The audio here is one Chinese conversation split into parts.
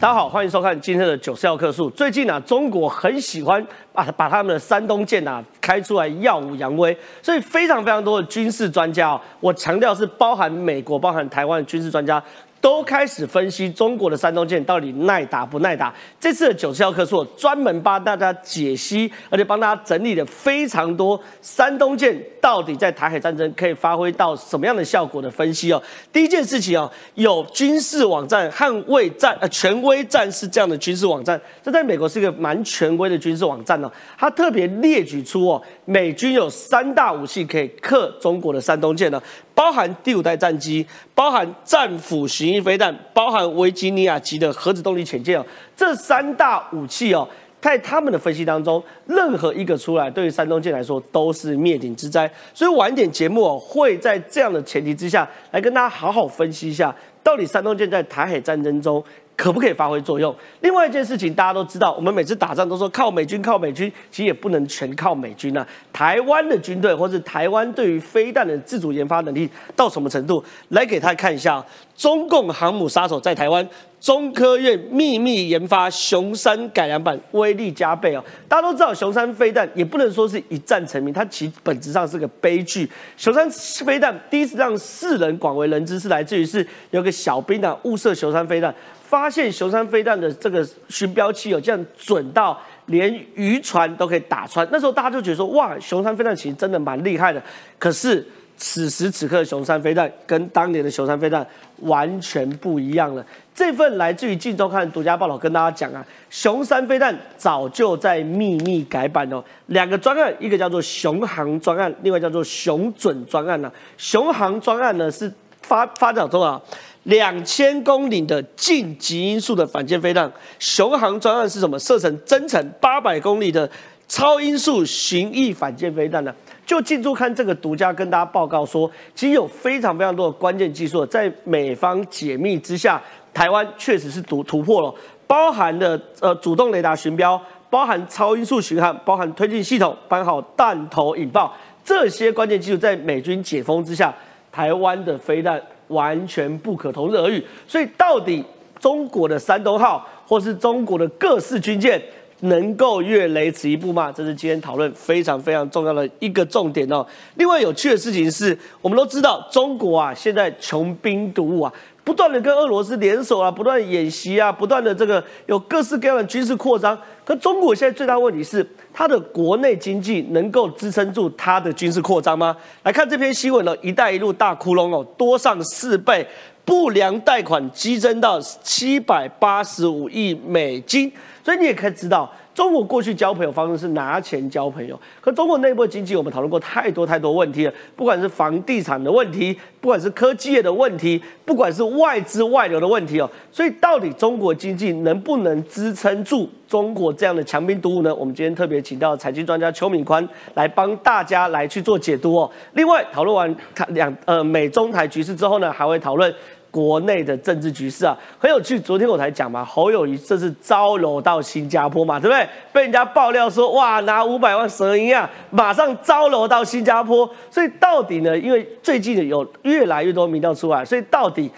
大家好，欢迎收看今天的九四要克数。最近啊，中国很喜欢把把他们的山东舰啊开出来耀武扬威，所以非常非常多的军事专家啊，我强调是包含美国、包含台湾的军事专家。都开始分析中国的山东舰到底耐打不耐打。这次的九四幺课我专门帮大家解析，而且帮大家整理了非常多山东舰到底在台海战争可以发挥到什么样的效果的分析哦。第一件事情哦，有军事网站捍卫战呃权威战士这样的军事网站，这在美国是一个蛮权威的军事网站哦。它特别列举出哦，美军有三大武器可以克中国的山东舰呢。包含第五代战机，包含战斧巡弋飞弹，包含维吉尼亚级的核子动力潜舰哦，这三大武器哦，在他们的分析当中，任何一个出来，对于山东舰来说都是灭顶之灾。所以晚点节目哦，会在这样的前提之下来跟大家好好分析一下，到底山东舰在台海战争中。可不可以发挥作用？另外一件事情，大家都知道，我们每次打仗都说靠美军，靠美军，其实也不能全靠美军啊。台湾的军队或者台湾对于飞弹的自主研发能力到什么程度？来给他看一下，中共航母杀手在台湾中科院秘密研发熊山改良版，威力加倍哦。大家都知道，熊山飞弹也不能说是一战成名，它其本质上是个悲剧。熊山飞弹第一次让世人广为人知，是来自于是有个小兵啊误射熊山飞弹。发现熊山飞弹的这个巡标器有这样准到连渔船都可以打穿，那时候大家就觉得说哇，熊山飞弹其实真的蛮厉害的。可是此时此刻的熊山飞弹跟当年的熊山飞弹完全不一样了。这份来自于《晋周刊》独家报道跟大家讲啊，熊山飞弹早就在秘密改版哦，两个专案，一个叫做熊航专案，另外叫做熊准专案呢。熊航专案呢是发发展中啊。两千公里的近极音速的反舰飞弹，雄航专案是什么？射程增程八百公里的超音速巡弋反舰飞弹呢？就进驻看这个独家跟大家报告说，其实有非常非常多的关键技术在美方解密之下，台湾确实是突突破了，包含的呃主动雷达巡标，包含超音速巡航，包含推进系统，包含弹头引爆这些关键技术，在美军解封之下，台湾的飞弹。完全不可同日而语，所以到底中国的山东号或是中国的各式军舰能够越雷池一步吗？这是今天讨论非常非常重要的一个重点哦。另外有趣的事情是，我们都知道中国啊，现在穷兵黩武啊。不断的跟俄罗斯联手啊，不断演习啊，不断的这个有各式各样的军事扩张。可中国现在最大问题是，它的国内经济能够支撑住它的军事扩张吗？来看这篇新闻了，“一带一路”大窟窿哦，多上四倍，不良贷款激增到七百八十五亿美金。所以你也可以知道。中国过去交朋友方式是拿钱交朋友，可中国内部经济我们讨论过太多太多问题了，不管是房地产的问题，不管是科技业的问题，不管是外资外流的问题哦，所以到底中国经济能不能支撑住中国这样的强兵黩武呢？我们今天特别请到财经专家邱敏宽来帮大家来去做解读哦。另外讨论完两呃美中台局势之后呢，还会讨论。国内的政治局势啊，很有趣。昨天我才讲嘛，侯友谊这次招楼到新加坡嘛，对不对？被人家爆料说，哇，拿五百万蛇银啊，马上招楼到新加坡。所以到底呢？因为最近有越来越多民调出来，所以到底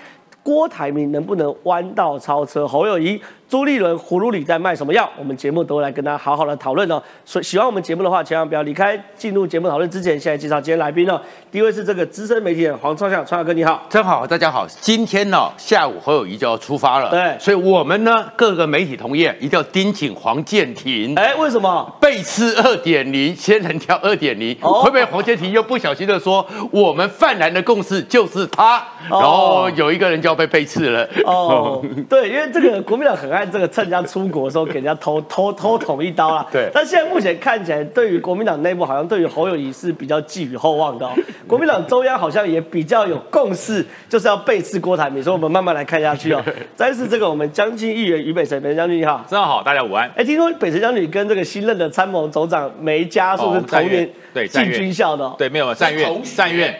郭台铭能不能弯道超车侯友谊？朱立伦葫芦里在卖什么药？我们节目都来跟大家好好的讨论哦。所以喜欢我们节目的话，千万不要离开。进入节目讨论之前，现在介绍今天来宾哦。第一位是这个资深媒体人黄创夏，创夏哥你好，真好，大家好。今天呢下午侯友谊就要出发了，对，所以我们呢各个媒体同业一定要盯紧黄建庭。哎，为什么？背刺二点零，仙人跳二点零，会不会黄建庭又不小心的说我们泛蓝的共识就是他，然后有一个人就要被背刺了？哦，对，因为这个国民党很爱。这个趁人家出国的时候给人家偷 偷偷捅一刀啦。对。但现在目前看起来，对于国民党内部好像对于侯友谊是比较寄予厚望的。国民党中央好像也比较有共识，就是要背刺郭台铭。所以我们慢慢来看下去哦。再是这个我们将军议员于北辰，北辰将军你好。真好，大家午安。哎，听说北辰将军跟这个新任的参谋总长梅家树是同年对进军校的。对，没有战院战院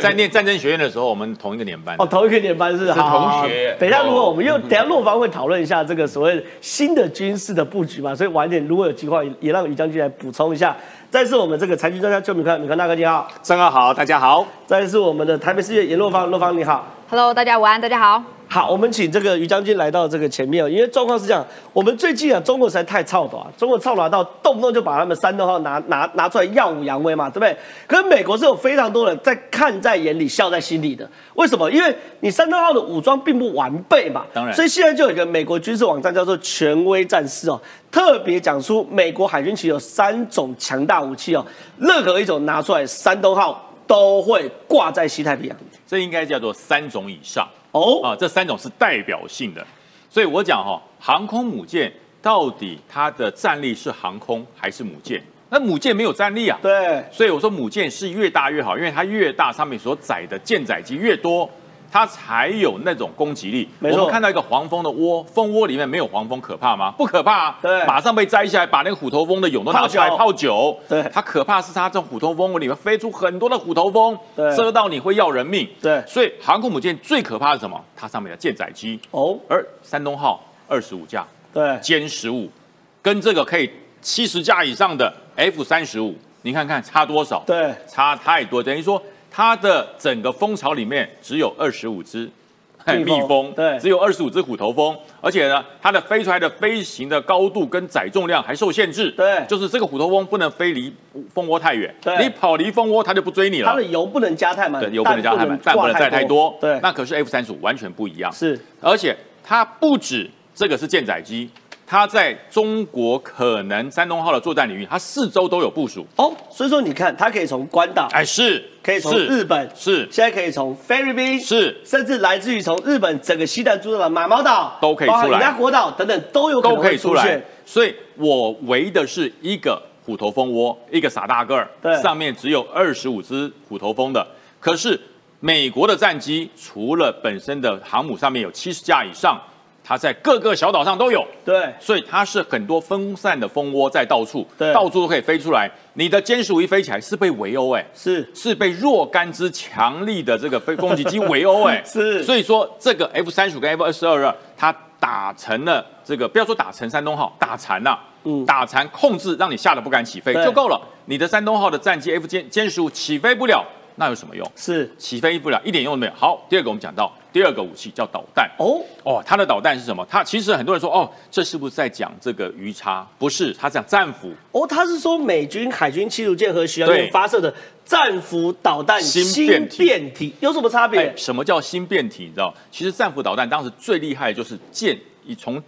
在念战争学院的时候，我们同一个年班。哦，同一个年班是。是同学。等一下，如果我们又等下落方会讨论一下这个。所谓新的军事的布局嘛，所以晚点如果有机会，也让于将军来补充一下。再是我们这个财经专家邱敏宽，敏宽大哥你好，三哥好，大家好。再是我们的台北市议员严洛芳，洛芳你好，Hello，大家午安，大家好。好，我们请这个于将军来到这个前面哦，因为状况是这样，我们最近啊，中国实在太操了，中国操短到动不动就把他们山东号拿拿拿出来耀武扬威嘛，对不对？可是美国是有非常多人在看在眼里，笑在心里的。为什么？因为你山东号的武装并不完备嘛，当然所以现在就有一个美国军事网站叫做权威战士哦，特别讲出美国海军其实有三种强大武器哦，任何一种拿出来，山东号都会挂在西太平洋。这应该叫做三种以上哦，啊，这三种是代表性的。所以我讲哈、航空母舰到底它的战力是航空还是母舰？那母舰没有战力啊，对，所以我说母舰是越大越好，因为它越大，上面所载的舰载机越多，它才有那种攻击力。我们看到一个黄蜂的窝，蜂窝里面没有黄蜂可怕吗？不可怕啊，对马上被摘下来，把那个虎头蜂的蛹都拿出来泡酒。对它可怕是它这种虎头蜂窝里面飞出很多的虎头蜂，对蛰到你会要人命。对所以航空母舰最可怕是什么？它上面的舰载机，哦，而山东号二十五架，对，歼十五，跟这个可以七十架以上的 F 三十五，你看看差多少？对，差太多，等于说它的整个蜂巢里面只有二十五只。蜜蜂 对只有二十五只虎头蜂，而且呢，它的飞出来的飞行的高度跟载重量还受限制。对就是这个虎头蜂不能飞离蜂窝太远，对你跑离蜂窝，它就不追你了。它的油不能加太满，对，油不能加太满，但不能载太多。对，那可是 F 三十五完全不一样。是而且它不止这个是舰载机，它在中国可能山东号的作战领域，它四周都有部署。哦，所以说你看，它可以从关岛，哎，是，可以从日本，是现在可以从菲律宾，是甚至来自于从日本整个西南诸岛的马毛岛都可以出来包含伊拉国岛等等都有可都可以出来。所以我围的是一个虎头蜂窝，一个傻大个儿对，上面只有二十五只虎头蜂的。可是美国的战机除了本身的航母上面有七十架以上，它在各个小岛上都有。对，所以它是很多分散的蜂窝在到处，对到处都可以飞出来。你的歼十五一飞起来是被围殴，哎，是是被若干只强力的这个飞攻击机围殴，哎，是所以说这个 F 三十五跟 F 二十二二，它打成了这个，不要说打成山东号，打残了、嗯打残控制，让你吓得不敢起飞就够了。你的山东号的战机 F 歼歼十五起飞不了，那有什么用？是起飞不了，一点用都没有。好，第二个我们讲到第二个武器叫导弹。哦，哦，它的导弹是什么？它其实很多人说，哦，这是不是在讲这个鱼叉？不是，它讲战斧。哦，他是说美军海军驱逐舰和巡洋舰发射的战斧导弹新变体有什么差别哎，？什么叫新变体？你知道？其实战斧导弹当时最厉害的就是舰，一从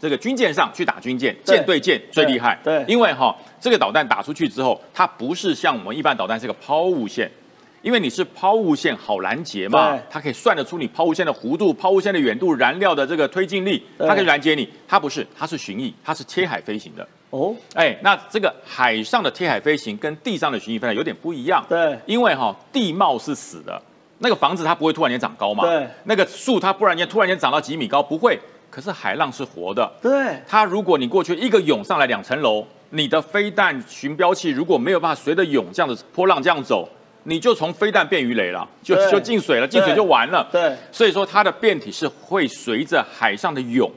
这个军舰上去打军舰，舰对舰最厉害。对因为哈、这个导弹打出去之后，它不是像我们一般导弹是个抛物线。因为你是抛物线好拦截嘛，它可以算得出你抛物线的弧度、抛物线的远度、燃料的这个推进力，它可以拦截你。它不是，它是巡弋，它是贴海飞行的。哦，哎，那这个海上的贴海飞行跟地上的巡弋飞行有点不一样。对因为哈、地貌是死的，那个房子它不会突然间长高嘛。对那个树它不然间突然间长到几米高，不会。可是海浪是活的，对，它如果你过去一个涌上来两层楼，你的飞弹巡标器如果没有办法随着涌这样的波浪这样走，你就从飞弹变鱼雷了，就就进水了，进水就完了。对所以说它的变体是会随着海上的涌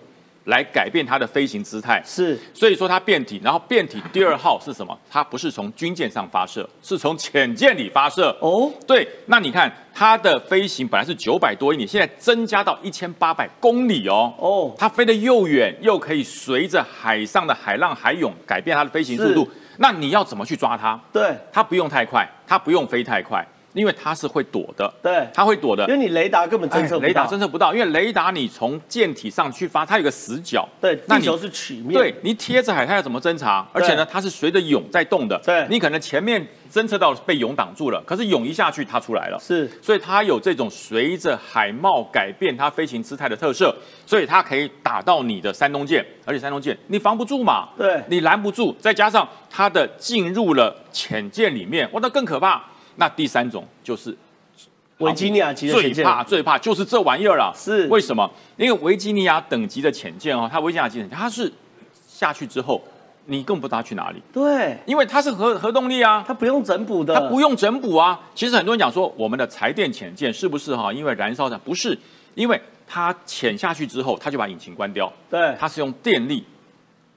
来改变它的飞行姿态。是所以说它变体，然后变体第二号是什么？它不是从军舰上发射，是从潜舰里发射。哦，对，那你看它的飞行本来是九百多英里，现在增加到一千八百公里哦。哦它飞得又远，又可以随着海上的海浪、海涌改变它的飞行速度。那你要怎么去抓它？对它不用太快，它不用飞太快，因为它是会躲的。对，它会躲的因。为你雷达根本侦测不到，哎雷达侦测不到，因为雷达你从舰体上去发，它有个死角。对，那你地球是曲面，对你贴着海，它要怎么侦查？而且呢，它是随着涌在动的。对你可能前面侦测到被涌挡住了，可是涌一下去，它出来了。是所以它有这种随着海貌改变它飞行姿态的特色，所以它可以打到你的山东舰，而且山东舰你防不住嘛，对你拦不住，再加上它的进入了潜舰里面，哇，那更可怕。那第三种就是维吉尼亚级的最潜舰怕最怕就是这玩意儿了。是为什么？因为维吉尼亚等级的潜舰哦，它维吉尼亚级潜舰它是下去之后，你更不知道它去哪里，对，因为它是核核动力啊。它不用整补的，它不用整补啊。其实很多人讲说，我们的柴电潜舰是不是哈？因为燃烧的不是，因为它潜下去之后，它就把引擎关掉，对，它是用电力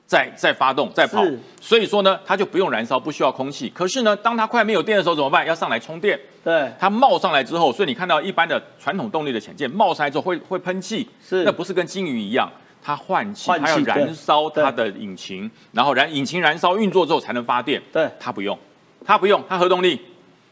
再再发动再跑，所以说呢，它就不用燃烧，不需要空气。可是呢，当它快没有电的时候怎么办？要上来充电。对，它冒上来之后，所以你看到一般的传统动力的潜舰冒上来之后会会喷气，是那不是跟鲸鱼一样，它换气，它要燃烧它的引擎，然后燃引擎燃烧运作之后才能发电。对它不用，它不用，它核动力。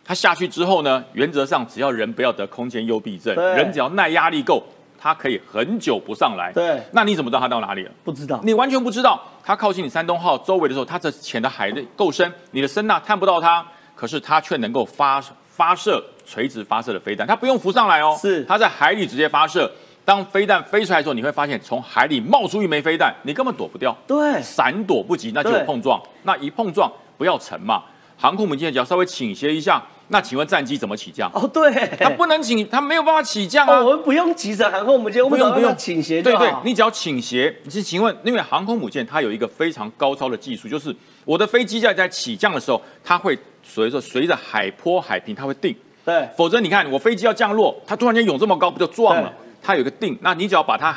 它下去之后呢，原则上只要人不要得空间幽闭症，人只要耐压力够，它可以很久不上来。对那你怎么知道它到哪里了？不知道，你完全不知道，它靠近你山东号周围的时候，它的潜的海够深，你的声呐看不到它，可是它却能够发发射垂直发射的飞弹，它不用浮上来哦，是它在海里直接发射。当飞弹飞出来的时候，你会发现从海里冒出一枚飞弹，你根本躲不掉，对，闪躲不及，那就有碰撞。那一碰撞不要沉嘛，航空母舰只要稍微倾斜一下，那请问战机怎么起降？哦对，它不能起，它没有办法起降啊。哦，我们不用急着航空母舰，我们只要让它倾斜就好。对对，你只要倾斜。你是请问，因为航空母舰它有一个非常高超的技术，就是我的飞机在在起降的时候，它会随着随着海坡海平它会定，对否则你看我飞机要降落，它突然间涌这么高，不就撞了？它有一个定，那你只要把它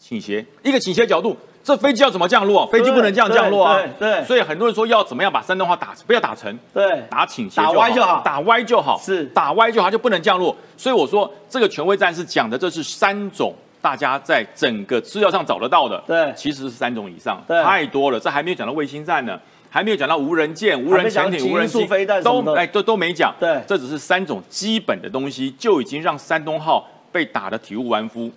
倾斜一个倾斜角度。这飞机要怎么降落？飞机不能这样降落啊！对所以很多人说要怎么样把山东号打不要打沉，对打倾斜打歪就好打歪就好，是打歪就好，就不能降落。所以我说这个权威战士讲的这是三种大家在整个资料上找得到的，对其实是三种以上，对太多了。这还没有讲到卫星战呢，还没有讲到无人舰、无人潜艇、无人飞弹什么的都哎都都没讲。对这只是三种基本的东西，就已经让山东号被打得体无完肤。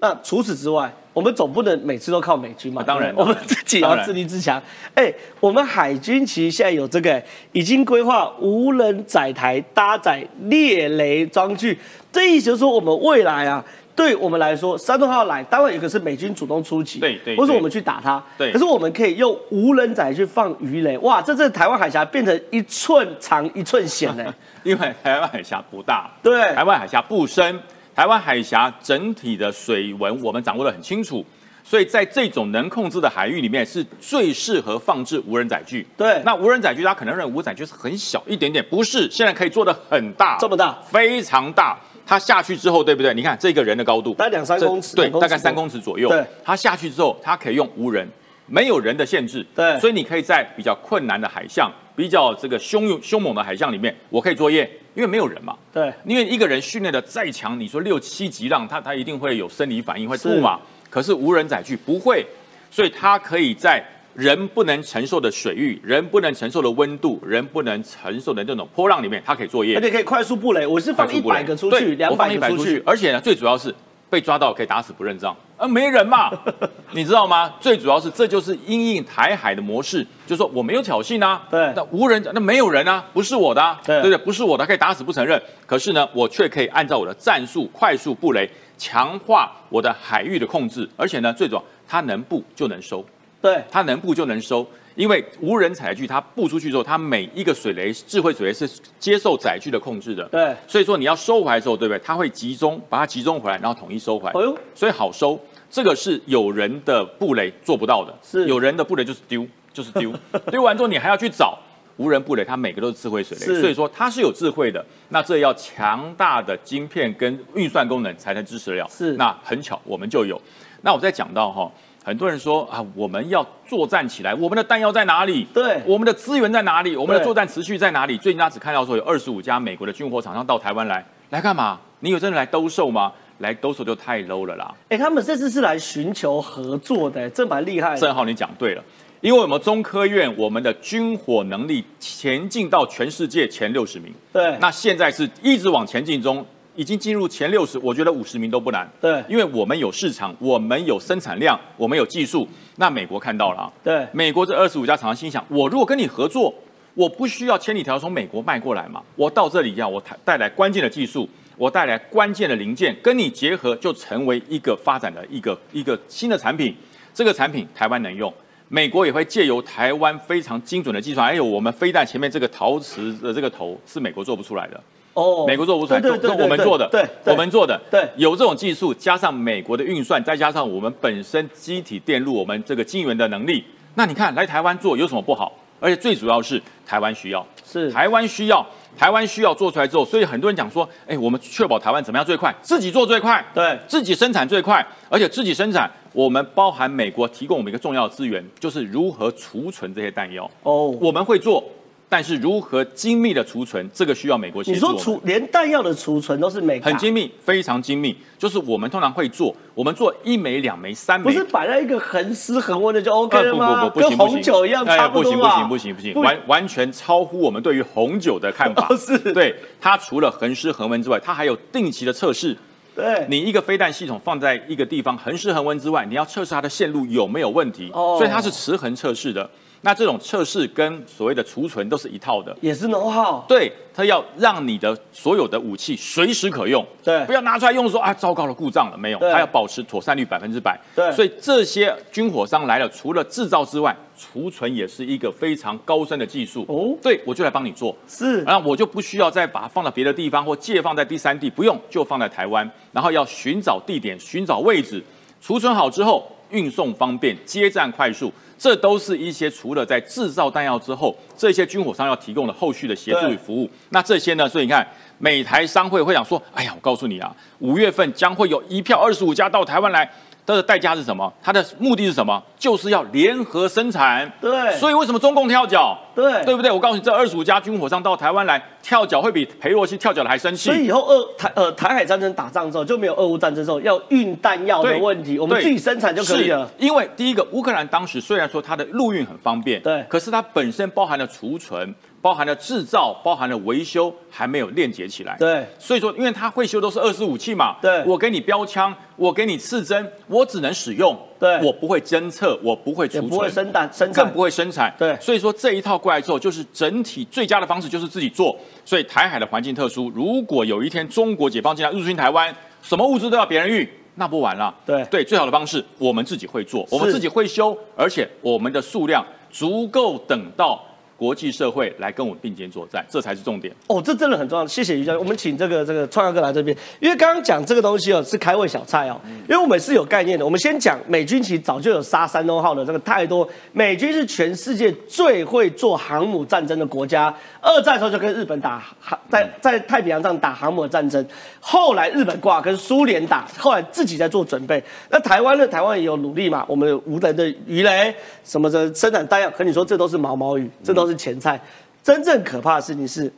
那除此之外，我们总不能每次都靠美军嘛？啊当然我们自己要自立自强。哎，我们海军其实现在有这个，已经规划无人载台搭载猎雷装具，这意思就是说，我们未来啊。对我们来说，山东号来，当然有个是美军主动出击，对对对或是我们去打它，对可是我们可以用无人载去放鱼雷，哇，这这台湾海峡变成一寸长一寸险呢。因为台湾海峡不大，对台湾海峡不深，台湾海峡整体的水文我们掌握的很清楚，所以在这种能控制的海域里面，是最适合放置无人载具。对那无人载具大家可能认为无人载具是很小一点点，不是，现在可以做的很大，这么大非常大。它下去之后，对不对？你看这个人的高度，大概两三，公尺对大概三公尺左右。对，它下去之后，它可以用无人，没有人的限制。对所以你可以在比较困难的海象、比较这个汹涌凶猛的海象里面，我可以作业，因为没有人嘛。对，因为一个人训练的再强，你说六七级浪，他他一定会有生理反应，会吐嘛。可是无人载具不会，所以它可以在人不能承受的水域、人不能承受的温度、人不能承受的这种波浪里面，它可以作业而。且可以快速布雷，我是放一百个出去，对两百个出去，，而且呢，最主要是被抓到可以打死不认账，啊，没人嘛，你知道吗？最主要是这就是因应台海的模式，就是说我没有挑衅啊，对那无人那没有人啊，不是我的、啊，对对不对？不是我的，可以打死不承认。可是呢，我却可以按照我的战术快速布雷，强化我的海域的控制，而且呢，最主要它能布就能收。对，它能布就能收，因为无人载具它布出去之后，它每一个水雷智慧水雷是接受载具的控制的，对所以说你要收回来之后，对不对？它会集中把它集中回来，然后统一收回来，哎呦所以好收。这个是有人的布雷做不到的，是有人的布雷就是丢，就是丢，丢完之后你还要去找。无人布雷，它每个都是智慧水雷，是所以说它是有智慧的。那这要强大的晶片跟运算功能才能支持了。是那很巧，我们就有。那我再讲到哈，很多人说啊，我们要作战起来，我们的弹药在哪里？对我们的资源在哪里？我们的作战持续在哪里？最近大家只看到说有二十五家美国的军火厂商到台湾来，来干嘛？你有真的来兜售吗？来兜售就太 low 了啦。哎，他们这次是来寻求合作的，这蛮厉害的。正好你讲对了，因为我们中科院我们的军火能力前进到全世界前六十名，对，那现在是一直往前进中，已经进入前六十，我觉得五十名都不难。对因为我们有市场，我们有生产量，我们有技术。那美国看到了啊，对美国这二十五家厂商心想，我如果跟你合作，我不需要千里迢迢从美国卖过来嘛，我到这里要我带带来关键的技术，我带来关键的零件，跟你结合，就成为一个发展的一个一个新的产品。这个产品台湾能用。美国也会借由台湾非常精准的计算，还有我们飞弹前面这个陶瓷的这个头是美国做不出来的，哦美国做不出来，对对对都都我们做的，对，我们做的，对有这种技术，加上美国的运算，再加上我们本身机体电路，我们这个晶圆的能力，那你看来台湾做有什么不好？而且最主要是台湾需要，是台湾需要，台湾需要做出来之后，所以很多人讲说，哎，我们确保台湾怎么样最快？自己做最快，对自己生产最快，而且自己生产，我们包含美国提供我们一个重要的资源，就是如何储存这些弹药。哦，我们会做。但是如何精密的储存，这个需要美国协助。你说储连弹药的储存都是美很精密，非常精密。就是我们通常会做，我们做一枚、两枚、三枚，不是摆在一个恒湿恒温的就 OK 了吗？不不不，跟红酒一样差不多不行不行不行不行，完完全超乎我们对于红酒的看法。是，对它除了恒湿恒温之外，它还有定期的测试。对，你一个飞弹系统放在一个地方恒湿恒温之外，你要测试它的线路有没有问题。哦，所以它是持恒测试的。那这种测试跟所谓的储存都是一套的，也是能耗。对，它要让你的所有的武器随时可用，对，不要拿出来用说啊，糟糕了，故障了，没有，它要保持妥善率百分之百。对，所以这些军火商来了，除了制造之外，储存也是一个非常高深的技术。哦，对，我就来帮你做，是，然后我就不需要再把它放到别的地方或借放在第三地，不用，就放在台湾，然后要寻找地点、寻找位置，储存好之后运送方便，接站快速。这都是一些除了在制造弹药之后，这些军火商要提供的后续的协助与服务。那这些呢？所以你看，美台商会会长说：“哎呀，我告诉你啊，五月份将会有一票二十五家到台湾来。”它的代价是什么？它的目的是什么？就是要联合生产。对，所以为什么中共跳脚？对，对不对？我告诉你，这二十五家军火商到台湾来跳脚，会比裴洛西跳脚的还生气。所以以后二台呃台海战争打仗之后，就没有俄乌战争之后要运弹药的问题，我们自己生产就可以了。因为第一个，乌克兰当时虽然说它的陆运很方便，对，可是它本身包含了储存。包含了制造，包含了维修，还没有链接起来。对，所以说，因为它会修都是二十武器嘛。对，我给你标枪，我给你刺针，我只能使用。对，我不会侦测，我不会储存，不会生产，生产更不会生产。对，所以说这一套过来之后，就是整体最佳的方式就是自己做。所以台海的环境特殊，如果有一天中国解放军来入侵台湾，什么物资都要别人运，那不完了。对对，最好的方式我们自己会做，我们自己会修，而且我们的数量足够等到。国际社会来跟我们并肩作战，这才是重点哦。这真的很重要。谢谢于教授，我们请这个这个创耀哥来这边，因为刚刚讲这个东西哦，是开胃小菜哦。因为我们是有概念的。我们先讲美军其实早就有杀山东号的这个太多。美军是全世界最会做航母战争的国家。二战时候就跟日本打航，在在太平洋上打航母战争。后来日本挂跟苏联打，后来自己在做准备。那台湾呢？台湾也有努力嘛。我们无人的鱼雷什么的生产弹药，可你说这都是毛毛雨，这都。是前菜，真正可怕的事情是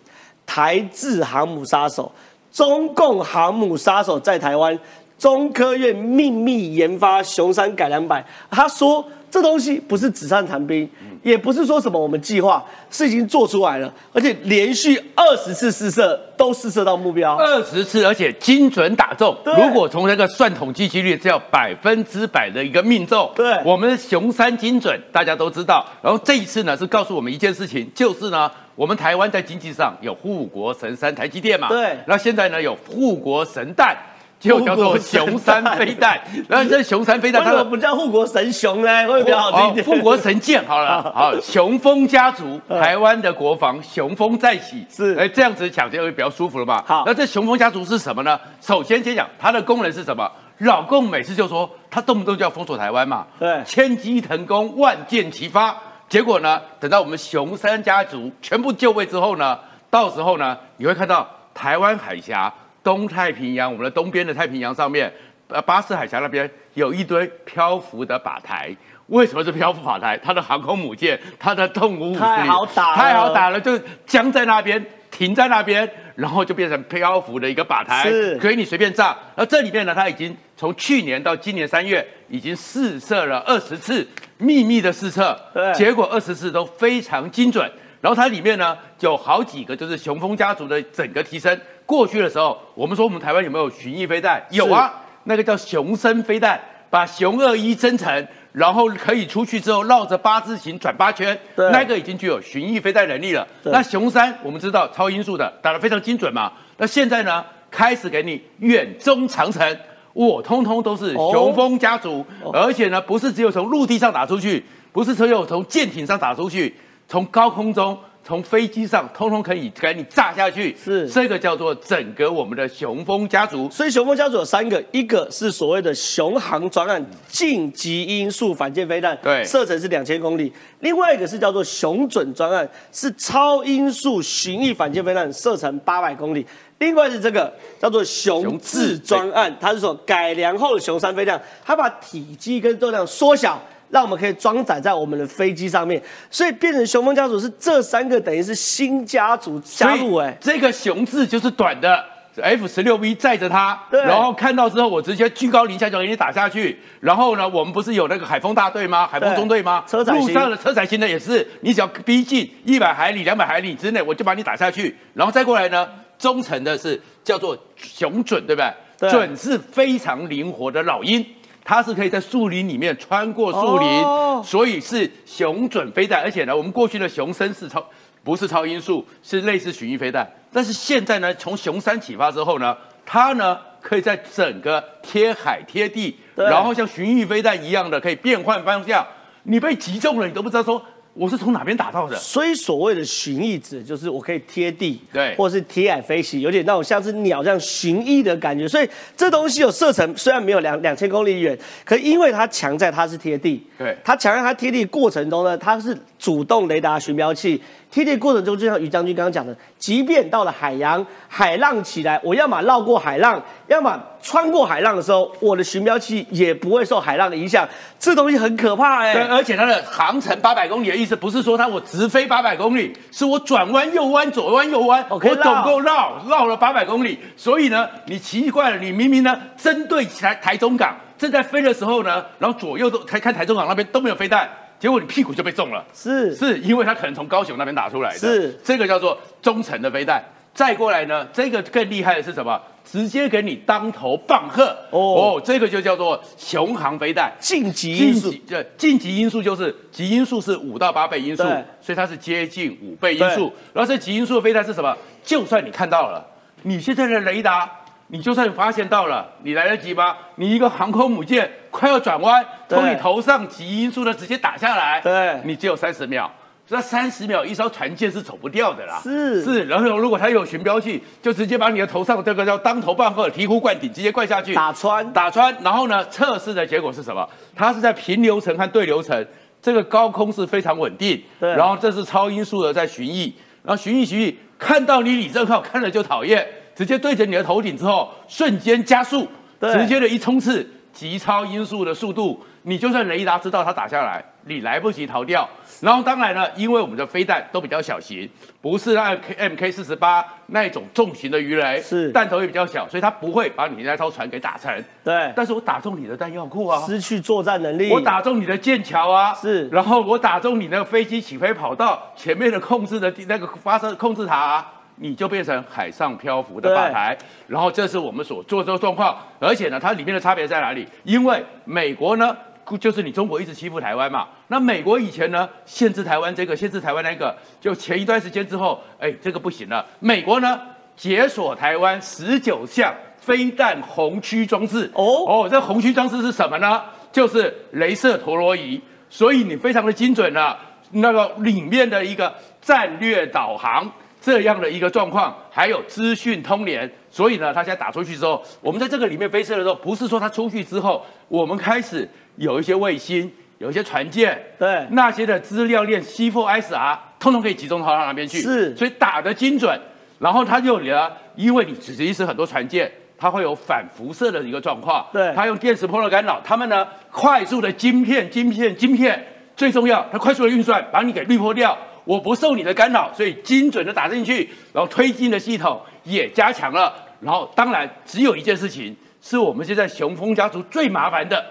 台制航母杀手，中共航母杀手在台湾中科院秘密研发熊山改良版。他说这东西不是纸上谈兵，也不是说什么我们计划，是已经做出来了，而且连续二十次试射都试射到目标，二十次而且精准打中。如果从那个算统计几率，只要百分之百的一个命中。对，我们的熊山精准大家都知道。然后这一次呢，是告诉我们一件事情，就是呢，我们台湾在经济上有护国神山台积电嘛。对，然后现在呢有护国神弹。就叫做熊山飞弹，然后这熊山飞弹，为什么不叫护国神熊呢？会比较好听一点。护国神剑好了，好雄风家族，台湾的国防雄风再起，是哎这样子讲就会比较舒服了嘛。好，那这雄风家族是什么呢？首先先讲它的功能是什么？老共每次就说他动不动就要封锁台湾嘛，对，千机腾空，万箭齐发。结果呢，等到我们熊山家族全部就位之后呢，到时候呢，你会看到台湾海峡。东太平洋，我们的东边的太平洋上面，呃，巴士海峡那边有一堆漂浮的靶台。为什么是漂浮靶台？它的航空母舰，它的动物太好打，太好打了，就僵在那边，停在那边，然后就变成漂浮的一个靶台，可以你随便炸。而这里面呢，它已经从去年到今年三月，已经试射了二十次秘密的试射，对，结果二十次都非常精准。然后它里面呢，有好几个就是雄风家族的整个提升。过去的时候，我们说我们台湾有没有巡弋飞弹？有啊，那个叫雄升飞弹，把雄二一增程，然后可以出去之后绕着八字形转八圈，那个已经具有巡弋飞弹能力了。那雄三我们知道超音速的打得非常精准嘛。那现在呢，开始给你远中长程，我通通都是雄风家族，而且呢，不是只有从陆地上打出去，不是只有从舰艇上打出去，从高空中从飞机上通通可以给你炸下去。是这个叫做整个我们的雄风家族。所以雄风家族有三个，一个是所谓的雄航专案近极音速反舰飞弹，对射程是两千公里；另外一个是叫做雄准专案，是超音速巡弋反舰飞弹，射程八百公里。另外是这个叫做雄雄智智专案，它是说改良后的雄三飞弹，它把体积跟重量缩小。让我们可以装载在我们的飞机上面，所以变成雄风家族是这三个等于是新家族加入哎、这个雄字就是短的。F 十六 V 载着它，然后看到之后，我直接居高临下就给你打下去。然后呢，我们不是有那个海风大队吗？海风中队吗？车载路上的车载型的也是，你只要逼近一百海里、两百海里之内，我就把你打下去。然后再过来呢，中程的是叫做雄准，对不对？对准是非常灵活的老鹰。它是可以在树林里面穿过树林，哦所以是雄准飞弹。而且呢，我们过去的雄升是超不是超音速，是类似巡弋飞弹。但是现在呢，从雄三启发之后呢，它呢可以在整个贴海贴地，然后像巡弋飞弹一样的可以变换方向。你被击中了，你都不知道说我是从哪边打到的。所以所谓的寻翼指就是我可以贴地，对或者是贴海飞行，有点那种像是鸟这样寻翼的感觉。所以这东西有射程，虽然没有两两千公里远，可因为它强在它是贴地，对它强在它贴地过程中呢，它是主动雷达寻标器。贴地过程中，就像于将军刚刚讲的，即便到了海洋，海浪起来，我要么绕过海浪，要么穿过海浪的时候，我的巡标器也不会受海浪的影响。这东西很可怕哎、对，而且它的航程八百公里的意思，不是说它我直飞八百公里，是我转弯右弯左 弯右弯，我总共绕绕了八百公里。所以呢，你奇怪了，你明明呢针对台台中港正在飞的时候呢，然后左右都台看台中港那边都没有飞弹，结果你屁股就被中了。是是因为它可能从高雄那边打出来的，是这个叫做中程的飞弹。再过来呢，这个更厉害的是什么？直接给你当头棒喝哦哦，这个就叫做雄航飞弹。晋级因素晋级，这晋级因素就是极因素是五到八倍因素，所以它是接近五倍因素。然后这极因素的飞弹是什么？就算你看到了，你现在的雷达，你就算发现到了，你来得及吗？你一个航空母舰快要转弯，从你头上极音速的直接打下来，对你只有三十秒。那三十秒，一艘船舰是走不掉的啦。是是，然后如果它有巡标器，就直接把你的头上这个叫当头棒喝、醍醐灌顶，直接灌下去，打穿打穿，然后呢，测试的结果是什么？它是在平流层和对流层，这个高空是非常稳定。对然后这是超音速的在巡弋，然后巡弋巡弋，看到你李正浩看了就讨厌，直接对着你的头顶之后，瞬间加速，直接的一冲刺，极超音速的速度，你就算雷达知道它打下来，你来不及逃掉。然后当然了，因为我们的飞弹都比较小型，不是那 M K 四十八那一种重型的鱼雷，是。弹头也比较小，所以它不会把你那艘船给打沉。对，但是我打中你的弹药库啊，失去作战能力。我打中你的舰桥啊，是。然后我打中你那个飞机起飞跑道前面的控制的地那个发射控制塔、啊，你就变成海上漂浮的靶台。然后这是我们所做的状况，而且呢，它里面的差别在哪里？因为美国呢。就是你中国一直欺负台湾嘛，那美国以前呢限制台湾这个，限制台湾那个，就前一段时间之后，哎，这个不行了。美国呢解锁台湾十九项飞弹红区装置。哦哦，这红区装置是什么呢？就是镭射陀螺仪，所以你非常的精准了。那个里面的一个战略导航这样的一个状况，还有资讯通联，所以呢，他现在打出去之后，我们在这个里面飞射的时候，不是说他出去之后，我们开始有一些卫星，有一些船舰，对。那些的资料链 C4ISR，通通可以集中到他那边去，是。所以打得精准。然后他就呢，因为你其实很多船舰，它会有反辐射的一个状况，对。它用电磁波的干扰，他们呢快速的晶片、晶片、晶片，最重要，它快速的运算把你给滤波掉，我不受你的干扰，所以精准的打进去，然后推进的系统也加强了，然后当然只有一件事情是我们现在雄风家族最麻烦的，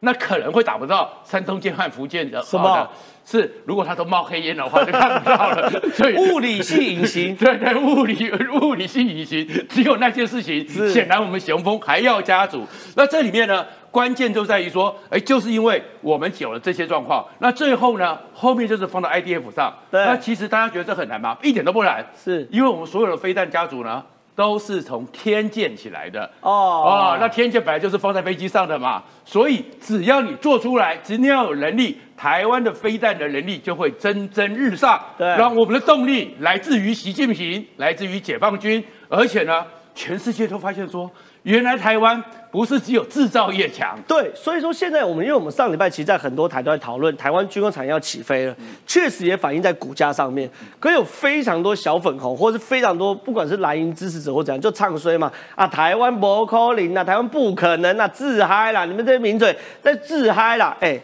那可能会打不到山东舰和福建的，什么是如果他都冒黑烟的话，就看不到了，所以物理性隐形 对对，物理物理性隐形，只有那件事情，是显然我们雄风还要加足。那这里面呢，关键就在于说，哎，就是因为我们有了这些状况，那最后呢，后面就是放到 IDF 上。对那其实大家觉得这很难吗？一点都不难，是因为我们所有的飞弹家族呢。都是从天建起来的。哦哦，那天舰本来就是放在飞机上的嘛，所以只要你做出来，只要有能力，台湾的飞弹的能力就会蒸蒸日上。对让我们的动力来自于习近平，来自于解放军，而且呢，全世界都发现说，原来台湾不是只有制造业强，对，所以说现在我们，因为我们上礼拜其实在很多台都在讨论台湾军工产业要起飞了，确实也反映在股价上面。可有非常多小粉红，或是非常多不管是蓝营支持者或怎样，就唱衰嘛啊，台湾不可能啊，台湾不可能啊，自嗨啦！你们这些名嘴在自嗨啦！哎、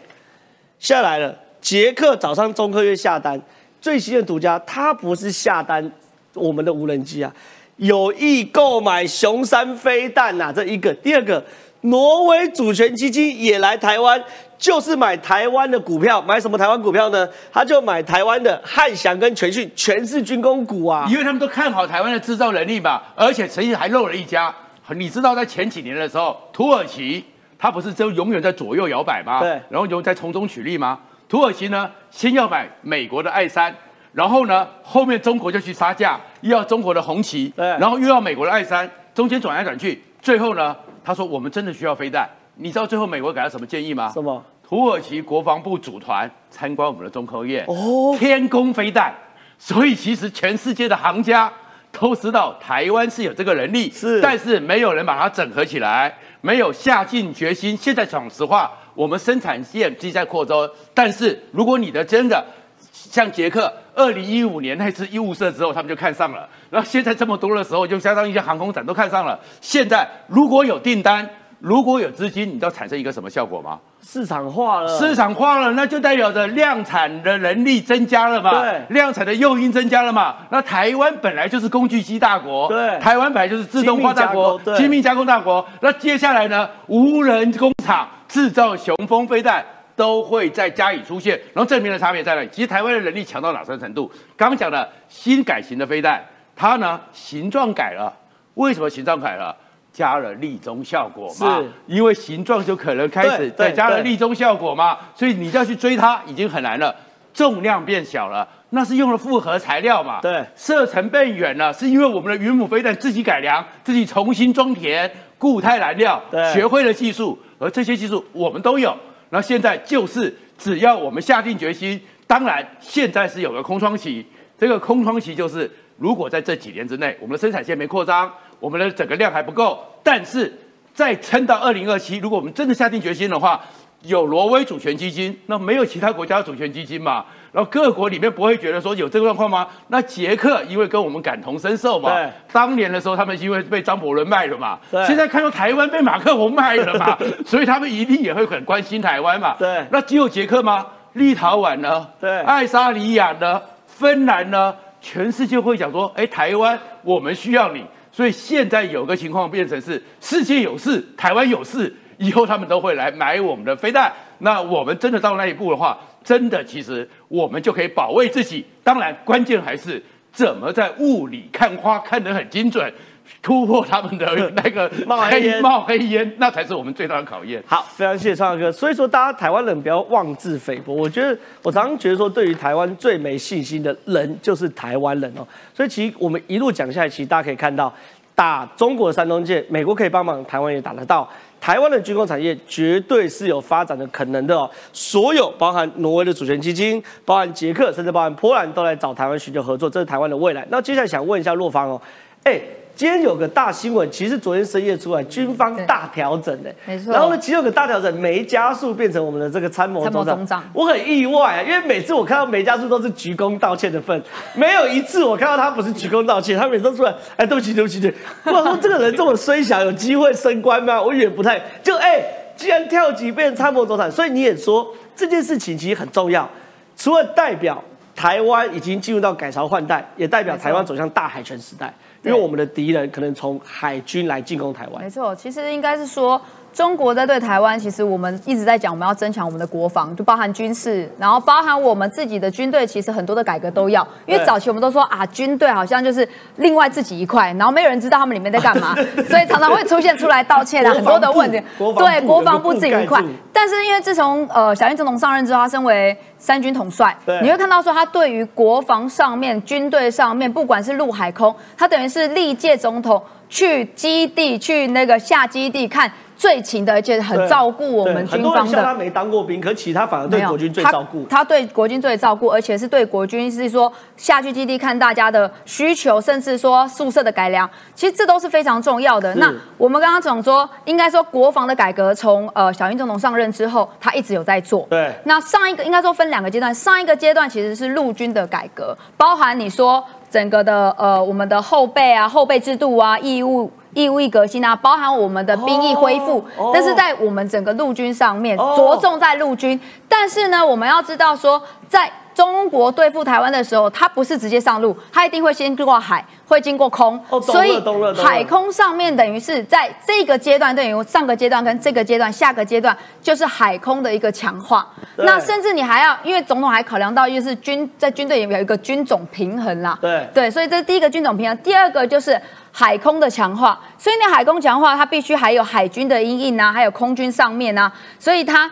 下来了，捷克早上中科院下单，最新的独家，它不是下单我们的无人机啊，有意购买熊山飞弹呐、这一个。第二个，挪威主权基金也来台湾，就是买台湾的股票，买什么台湾股票呢？他就买台湾的汉翔跟全讯，全是军工股啊。因为他们都看好台湾的制造能力嘛，而且曾经还漏了一家。你知道在前几年的时候，土耳其它不是就永远在左右摇摆吗？对然后就在从中取利吗？土耳其呢，先要买美国的爱三，然后呢，后面中国就去杀价，又要中国的红旗，然后又要美国的爱三，中间转来转去，最后呢，他说我们真的需要飞弹。你知道最后美国给他什么建议吗？什么？土耳其国防部组团参观我们的中科院，哦天宫飞弹。所以其实全世界的行家都知道台湾是有这个能力，是但是没有人把它整合起来，没有下定决心。现在讲实话，我们生产线既在扩张，但是如果你的真的像捷克，二零一五年那次医务社之后，他们就看上了，然后现在这么多的时候，就相当于一些航空展都看上了。现在如果有订单，如果有资金，你知道产生一个什么效果吗？市场化了，市场化了，那就代表着量产的能力增加了嘛，对量产的诱因增加了嘛。那台湾本来就是工具机大国，对台湾本来就是自动化大国精密加工大国。那接下来呢，无人工厂制造雄风飞弹。都会再加以出现，然后证明的差别在哪里？其实台湾的能力强到哪种程度？刚刚讲的新改型的飞弹，它呢形状改了，为什么形状改了？加了立中效果嘛，因为形状就可能开始再加了对。立中效果嘛，所以你就要去追它已经很难了，重量变小了，那是用了复合材料嘛，对。射程变远了，是因为我们的云母飞弹自己改良，自己重新装填固态燃料，对。学会了技术，而这些技术我们都有，那现在就是只要我们下定决心，当然现在是有个空窗期，这个空窗期就是如果在这几年之内，我们的生产线没扩张，我们的整个量还不够，但是再撑到二零二七，如果我们真的下定决心的话，有挪威主权基金，那没有其他国家的主权基金嘛？然后各国里面不会觉得说有这个状况吗？那捷克因为跟我们感同身受嘛对，当年的时候他们因为被张伯伦卖了嘛，对现在看到台湾被马克龙卖了嘛，所以他们一定也会很关心台湾嘛。对那只有捷克吗？立陶宛呢？对爱沙尼亚呢？芬兰呢？全世界会讲说，哎，台湾我们需要你。所以现在有个情况变成是世界有事，台湾有事，以后他们都会来买我们的飞弹。那我们真的到那一步的话，真的其实我们就可以保卫自己。当然，关键还是怎么在雾里看花看得很精准，突破他们的那个冒黑烟冒黑烟，那才是我们最大的考验。好，非常谢谢创哥。所以说，大家台湾人不要妄自菲薄。我觉得，我常常觉得说，对于台湾最没信心的人就是台湾人哦。所以其实我们一路讲下来，其实大家可以看到，打中国的山东舰，美国可以帮忙，台湾也打得到。台湾的军工产业绝对是有发展的可能的哦。所有包含挪威的主权基金，包含捷克，甚至包含波兰，都来找台湾寻求合作，这是台湾的未来。那接下来想问一下洛方哦，哎。今天有个大新闻，其实昨天深夜出来，军方大调整的，没错。然后呢，其实有个大调整，梅家树变成我们的这个参谋总长。我很意外啊，因为每次我看到梅家树都是鞠躬道歉的份，没有一次我看到他不是鞠躬道歉，他每次都出来，哎，对不起，对不起，对不起。我说这个人这么衰小，有机会升官吗？我也不太就哎，既然跳级变参谋总长，所以你也说这件事情其实很重要，除了代表台湾已经进入到改朝换代，也代表台湾走向大海权时代，因为我们的敌人可能从海军来进攻台湾没。错，其实应该是说，中国在对台湾，其实我们一直在讲，我们要增强我们的国防，就包含军事，然后包含我们自己的军队，其实很多的改革都要。因为早期我们都说啊，军队好像就是另外自己一块，然后没有人知道他们里面在干嘛，所以常常会出现出来道歉啊，很多的问题。对，国防部自己一块。但是因为自从呃小英总统上任之后，他身为三军统帅，你会看到说他对于国防上面、军队上面，不管是陆海空，他等于是历届总统去基地、去那个下基地看最勤的，而且很照顾我对们很多人军方的。笑他没当过兵，可其他反而对国军最照顾。他对国军最照顾，而且是对国军是说下去基地看大家的需求，甚至说宿舍的改良，其实这都是非常重要的。那我们刚刚讲说，应该说国防的改革从呃小英总统上任之后，他一直有在做。对那上一个应该说分两个阶段，上一个阶段其实是陆军的改革，包含你说整个的呃我们的后备啊、后备制度啊、义务。义务役革新啊，包含我们的兵役恢复，哦但是在我们整个陆军上面哦着重在陆军。但是呢，我们要知道说，在中国对付台湾的时候，它不是直接上路，它一定会先经过海，会经过空，哦所以海空上面等于是在这个阶段，等于上个阶段跟这个阶段、下个阶段就是海空的一个强化。那甚至你还要，因为总统还考量到就是军在军队里面有一个军种平衡啦，对。对，所以这是第一个军种平衡，第二个就是海空的强化。所以你海空强化，它必须还有海军的阴影啊，还有空军上面啊，所以它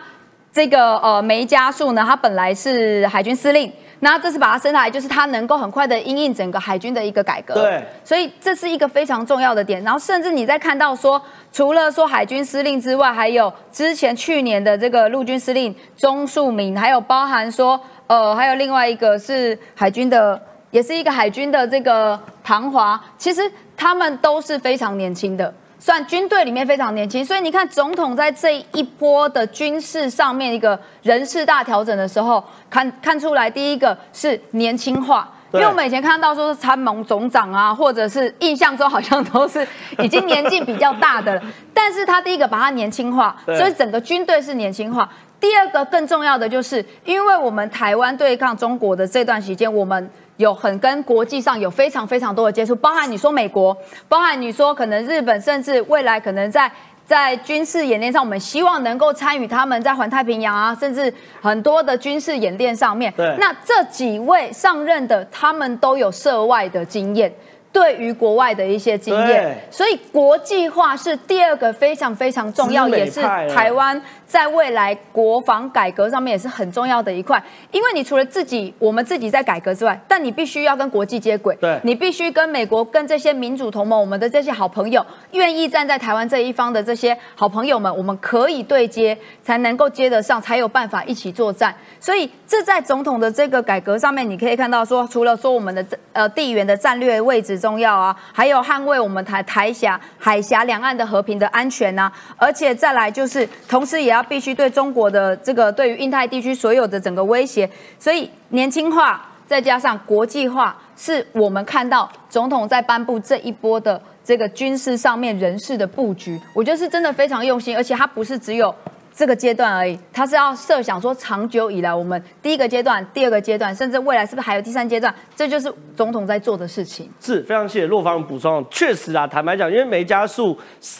这个呃梅加树呢，他本来是海军司令。那这次把它升上来，就是它能够很快的因应整个海军的一个改革。对所以这是一个非常重要的点。然后甚至你在看到说，除了说海军司令之外，还有之前去年的这个陆军司令钟树明，还有包含说，呃，还有另外一个是海军的，也是一个海军的这个唐华，其实他们都是非常年轻的。算军队里面非常年轻，所以你看总统在这一波的军事上面一个人事大调整的时候，看看出来第一个是年轻化，因为我们以前看到说是参谋总长啊，或者是印象中好像都是已经年纪比较大的了，但是他第一个把它年轻化，所以整个军队是年轻化。第二个更重要的就是，因为我们台湾对抗中国的这段时间，我们有很跟国际上有非常非常多的接触，包含你说美国，包含你说可能日本，甚至未来可能在。在军事演练上，我们希望能够参与他们在环太平洋啊，甚至很多的军事演练上面。对那这几位上任的，他们都有涉外的经验，对于国外的一些经对。验，所以国际化是第二个非常非常重要，也是台湾在未来国防改革上面也是很重要的一块。因为你除了自己我们自己在改革之外，但你必须要跟国际接轨，对。你必须跟美国、跟这些民主同盟、我们的这些好朋友，愿意站在台湾这一方的这些好朋友们，我们可以对接，才能够接得上，才有办法一起作战。所以这在总统的这个改革上面，你可以看到说，除了说我们的呃地缘的战略位置重要啊，还有捍卫我们台台峡、海峡两岸的和平的安全呐、而且再来就是，同时也要必须对中国的这个对于印太地区所有的整个威胁，所以年轻化再加上国际化，是我们看到总统在颁布这一波的这个军事上面人事的布局，我觉得是真的非常用心，而且它不是只有。这个阶段而已，他是要设想说长久以来，我们第一个阶段、第二个阶段，甚至未来是不是还有第三阶段？这就是总统在做的事情。是非常谢谢洛方的补充。确实啊，坦白讲，因为梅加树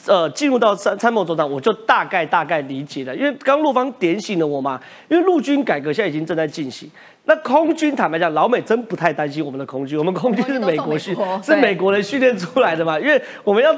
呃进入到参参谋总长，我就大概大概理解了。因为刚刚洛方点醒了我嘛，因为陆军改革现在已经正在进行。那空军坦白讲，老美真不太担心我们的空军，我们空军是美国训 是美国人训练出来的嘛。因为我们要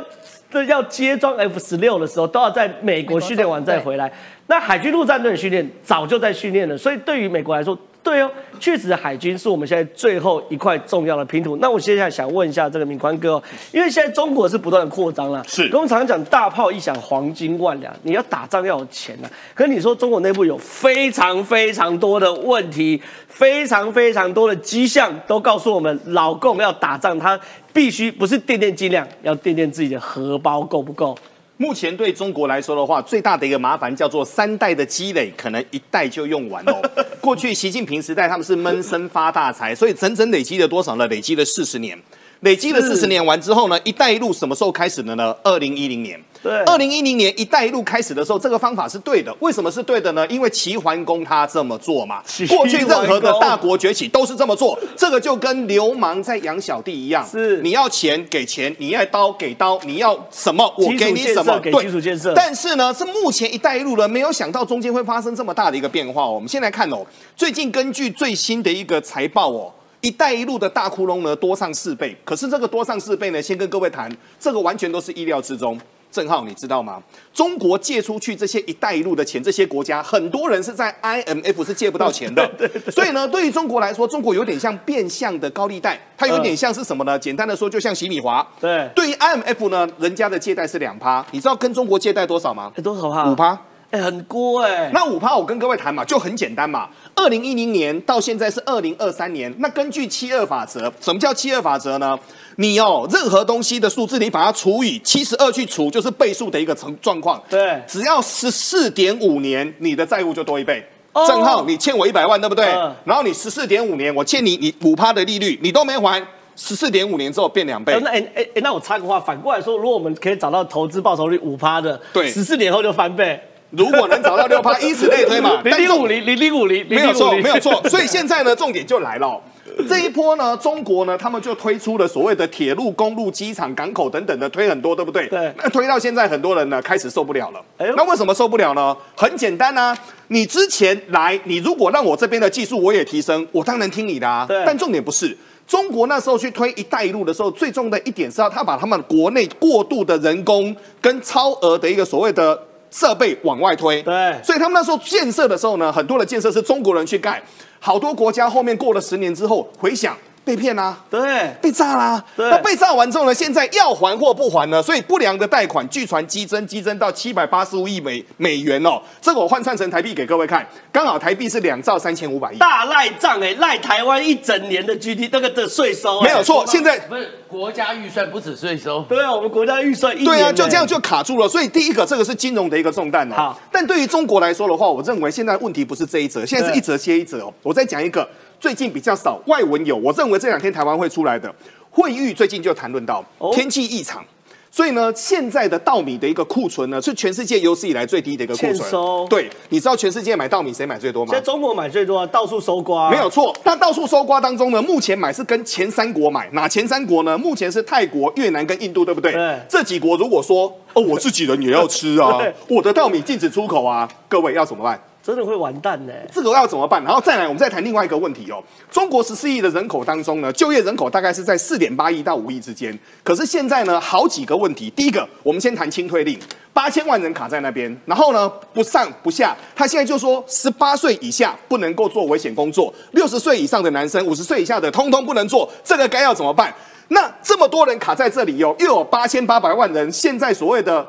这要接装 F 十六的时候，都要在美国训练完再回来。那海军陆战队的训练早就在训练了，所以对于美国来说，对哦，确实海军是我们现在最后一块重要的拼图。那我现在想问一下这个敏宽哥哦，因为现在中国是不断的扩张了，是跟我们常常讲大炮一响黄金万两，你要打仗要有钱啊。可是你说中国内部有非常非常多的问题，非常非常多的迹象都告诉我们，老共要打仗，他必须不是垫垫斤两，要垫垫自己的荷包够不够？目前对中国来说的话，最大的一个麻烦叫做三代的积累，可能一代就用完哦。过去习近平时代他们是闷声发大财，所以整整累积了多少呢？累积了四十年。累积了四十年完之后呢，“一带一路”什么时候开始的呢？二零一零年。对二零一零年“一带一路”开始的时候，这个方法是对的。为什么是对的呢？因为齐桓公他这么做嘛齐。过去任何的大国崛起都是这么做，这个就跟流氓在养小弟一样。是你要钱给钱，你要刀给刀，你要什么我给你什么。基础建设给基础建设但是呢，是目前“一带一路”呢，没有想到中间会发生这么大的一个变化哦。我们先来看哦，最近根据最新的一个财报哦。“一带一路”的大窟窿呢多上四倍，可是这个多上四倍呢，先跟各位谈，这个完全都是意料之中。郑浩，你知道吗？中国借出去这些“一带一路”的钱，这些国家很多人是在 IMF 是借不到钱的。所以呢，对于中国来说，中国有点像变相的高利贷，它有点像是什么呢？简单的说，就像洗米华。对对于 IMF 呢，人家的借贷是两趴，你知道跟中国借贷多少吗？哎，多少趴？五趴。哎，很多哎。那五趴，我跟各位谈嘛，就很简单嘛。二零一零年到现在是二零二三年，那根据七二法则，什么叫七二法则呢？你哦，任何东西的数字，你把它除以七十二去除，就是倍数的一个成状况。对只要十四点五年，你的债务就多一倍。哦正浩，你欠我一百万，对不对？嗯然后你十四点五年，我欠你你五趴的利率，你都没还，十四点五年之后变两倍哎。那哎哎哎，那我插个话，反过来说，如果我们可以找到投资报酬率五趴的，对十四年后就翻倍，如果能找到六趴，以此类推嘛。零零五零零零五零，没有错，没有错。所以现在呢，重点就来了哦。这一波呢，中国呢，他们就推出了所谓的铁路、公路、机场、港口等等的，推很多，对不对？对那推到现在，很多人呢开始受不了了。哎那为什么受不了呢？很简单啊，你之前来，你如果让我这边的技术我也提升，我当然听你的啊。对但重点不是。中国那时候去推“一带一路”的时候，最重要的一点是要他把他们国内过度的人工跟超额的一个所谓的设备往外推。对所以他们那时候建设的时候呢，很多的建设是中国人去盖，好多国家后面过了十年之后回想被骗啦、对，被炸啦、对那被炸完之后呢，现在要还或不还呢？所以不良的贷款据传激增，激增到七百八十五亿美美元哦。这个我换算成台币给各位看，刚好台币是两兆三千五百亿。大赖账哎，赖台湾一整年的 GD 那个的税收，哎没有。错，现在不是国家预算不止税收，对啊，我们国家预算一对啊，就这样就卡住了。所以第一个，这个是金融的一个重担哦。好，但对于中国来说的话，我认为现在问题不是这一则，现在是一则接一则哦。我再讲一个，最近比较少外文有，我认为这两天台湾会出来的。惠誉最近就谈论到哦天气异常。所以呢，现在的稻米的一个库存呢，是全世界有史以来最低的一个库存。对，你知道全世界买稻米谁买最多吗在？中国买最多啊，到处搜刮，没有错，那到处搜刮当中呢，目前买是跟前三国买，哪前三国呢？目前是泰国、越南跟印度，对不对？对这几国如果说哦，我自己人也要吃啊，我的稻米禁止出口啊，各位要怎么办？真的会完蛋呢。这个要怎么办？然后再来，我们再谈另外一个问题哦。中国十四亿的人口当中呢，就业人口大概是在四点八亿到五亿之间。可是现在呢，好几个问题。第一个，我们先谈清退令，八千万人卡在那边，然后呢不上不下。他现在就说，十八岁以下不能够做危险工作，六十岁以上的男生、五十岁以下的通通不能做。这个该要怎么办？那这么多人卡在这里哦，又有八千八百万人，现在所谓的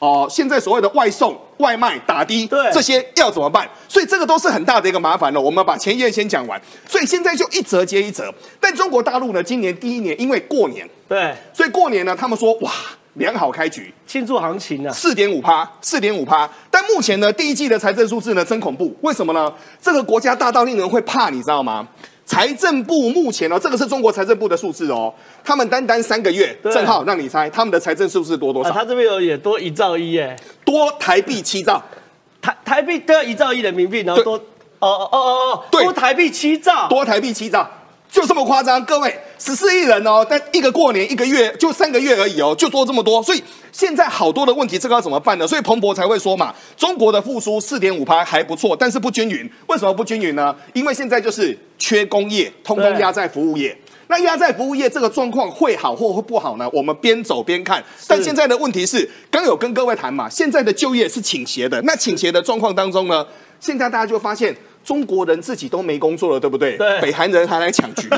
哦，现在所谓的外送、外卖、打的，对这些要怎么办？所以这个都是很大的一个麻烦了。我们把前一页先讲完，所以现在就一折接一折。但中国大陆呢，今年第一年因为过年，对，所以过年呢，他们说哇，良好开局，庆祝行情啊，四点五趴，四点五趴。但目前呢，第一季的财政数字呢，真恐怖。为什么呢？这个国家大到令人会怕，你知道吗？财政部目前哦、这个是中国财政部的数字哦，他们单单三个月，对正好让你猜，他们的财政数字多多啊，少？他这边有也多一兆一耶，多台币七兆。台台币都要一兆一人民币，然后多哦哦哦哦多台币七兆，多台币七兆，就这么夸张。各位，十四亿人哦，但一个过年一个月就三个月而已哦，就多这么多。所以现在好多的问题，这个要怎么办呢？所以彭博才会说嘛，中国的复苏四点五趴还不错，但是不均匀。为什么不均匀呢？因为现在就是缺工业，通通压在服务业。那压在服务业这个状况会好或会不好呢？我们边走边看。但现在的问题是，刚有跟各位谈嘛，现在的就业是倾斜的。那倾斜的状况当中呢，现在大家就发现中国人自己都没工作了，对不对？对北韩人还来抢局，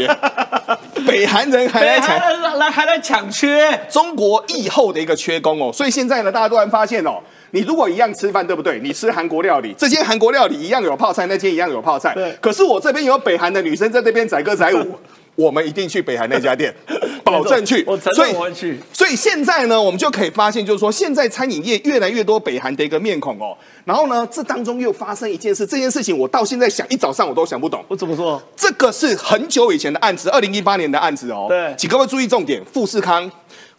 北韩人还来北抢。韩来来还来抢缺，中国疫后的一个缺工哦，所以现在呢，大家突然发现哦，你如果一样吃饭，对不对？你吃韩国料理，这间韩国料理一样有泡菜，那间一样有泡菜。对可是我这边有北韩的女生在这边载歌载舞，我们一定去北韩那家店，保保证去。我承所以认我会去。所以现在呢，我们就可以发现，就是说现在餐饮业越来越多北韩的一个面孔哦。然后呢，这当中又发生一件事，这件事情我到现在想一早上我都想不懂。我怎么说？这个是很久以前的案子，二零一八年的案子哦。对请各位注意重点，富士康。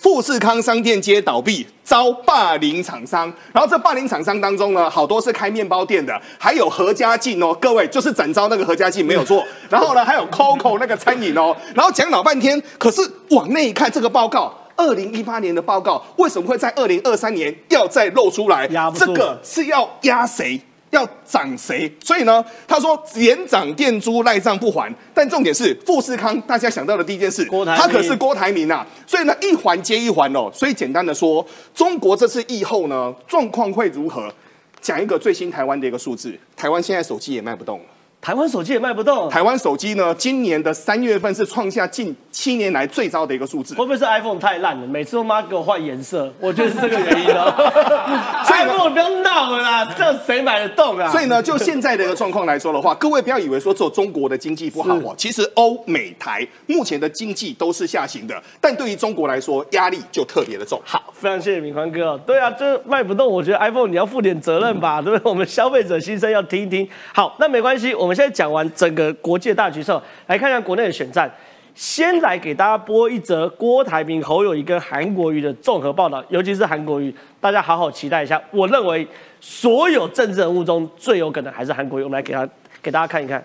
富士康商店街倒闭，遭霸凌厂商。然后这霸凌厂商当中呢，好多是开面包店的，还有何家劲哦，各位就是展昭那个何家劲没有错。然后呢，还有 COCO 那个餐饮哦。然后讲老半天，可是往内一看，这个报告。二零一八年的报告为什么会在二零二三年要再露出来？这个是要压谁？要涨谁？所以呢，他说连涨店租赖账不还，但重点是富士康，大家想到的第一件事，他可是郭台铭啊，所以呢一环接一环哦。所以简单的说，中国这次疫后呢状况会如何？讲一个最新台湾的一个数字，台湾现在手机也卖不动了。台湾手机也卖不动，台湾手机呢，今年的三月份是创下近七年来最糟的一个数字会。不会是 iPhone 太烂了？每次都妈给我换颜色，我觉得是这个原因哦。所以呢 iPhone 不要闹了啦，这样谁买得动啊？所以呢，就现在的一个状况来说的话，各位不要以为说只有中国的经济不好哦，其实欧美台目前的经济都是下行的，但对于中国来说，压力就特别的重。好，非常谢谢敏宽哥哦。对啊，这卖不动，我觉得 iPhone 你要负点责任吧，对不对？我们消费者心声要听一听。好，那没关系，我们现在讲完整个国际的大局势后，来看看国内的选战。先来给大家播一则郭台铭、侯友谊跟韩国瑜的综合报道，尤其是韩国瑜，大家好好期待一下。我认为所有政治人物中最有可能还是韩国瑜，我们来给他给大家看一看。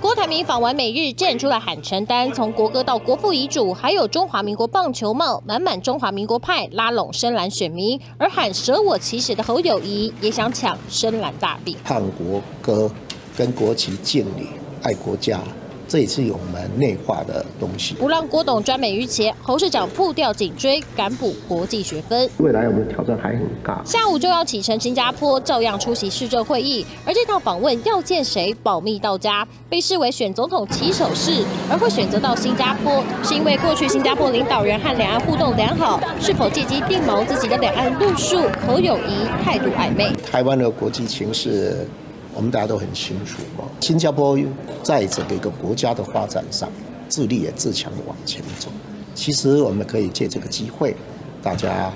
郭台铭访完美日，站出来喊承担，从国歌到国父遗嘱，还有中华民国棒球帽，满满中华民国派，拉拢深蓝选民。而喊舍我其谁的侯友谊，也想抢深蓝大饼。唱国歌、跟国旗敬礼、爱国家，这也是我们内化的东西。不让郭董专美于前，侯市长步调紧追，赶补国际学分。未来我们的挑战还很大。下午就要启程新加坡，照样出席市政会议。而这趟访问要见谁，保密到家，被视为选总统起手式。而会选择到新加坡，是因为过去新加坡领导人和两岸互动良好，是否借机定谋自己的两岸路数？侯友谊态度暧昧。台湾的国际情势，我们大家都很清楚哦。新加坡在整个一个国家的发展上，自立也自强的往前走。其实我们可以借这个机会，大家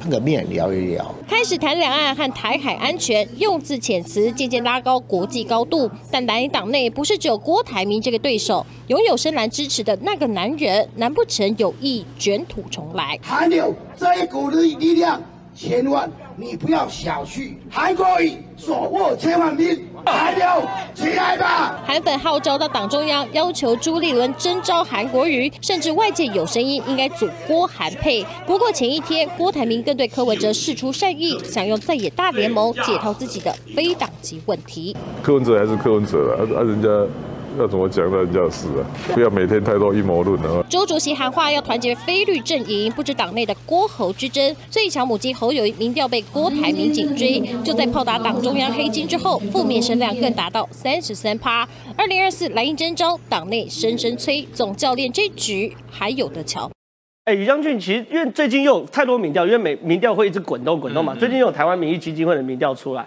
碰个面聊一聊。开始谈两岸和台海安全，用字遣词渐渐拉高国际高度。但蓝营党内不是只有郭台铭这个对手，拥有深蓝支持的那个男人，难不成有意卷土重来？还有这一股力力量，千万你不要小觑。韩国瑜手握千万兵，还有起来吧！韩粉号召到党中央，要求朱立伦征召韩国瑜，甚至外界有声音应该组郭韩配。不过前一天，郭台铭更对柯文哲示出善意，想用在野大联盟解套自己的非党籍问题。柯文哲还是柯文哲啊，啊人家要怎么讲那人家的事啊，不要每天太多阴谋论啊。周主席喊话要团结非律阵营，不知党内的郭侯之争，最强母鸡侯友谊民调被郭台铭紧追。就在炮打党中央黑金之后，负面声量更达到三十三趴。二零二四蓝营征召，党内声声催，总教练这局还有的瞧。哎，于将军，其实因为最近又有太多民调，因为每民调会一直滚动滚动嘛。最近又有台湾民意基金会的民调出来，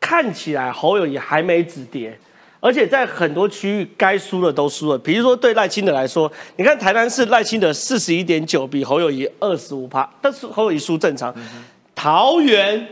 看起来侯友谊还没止跌，而且在很多区域该输的都输了。比如说对赖清德来说，你看台南市赖清德四十一点九比侯友谊二十五趴，但是侯友谊输正常。桃园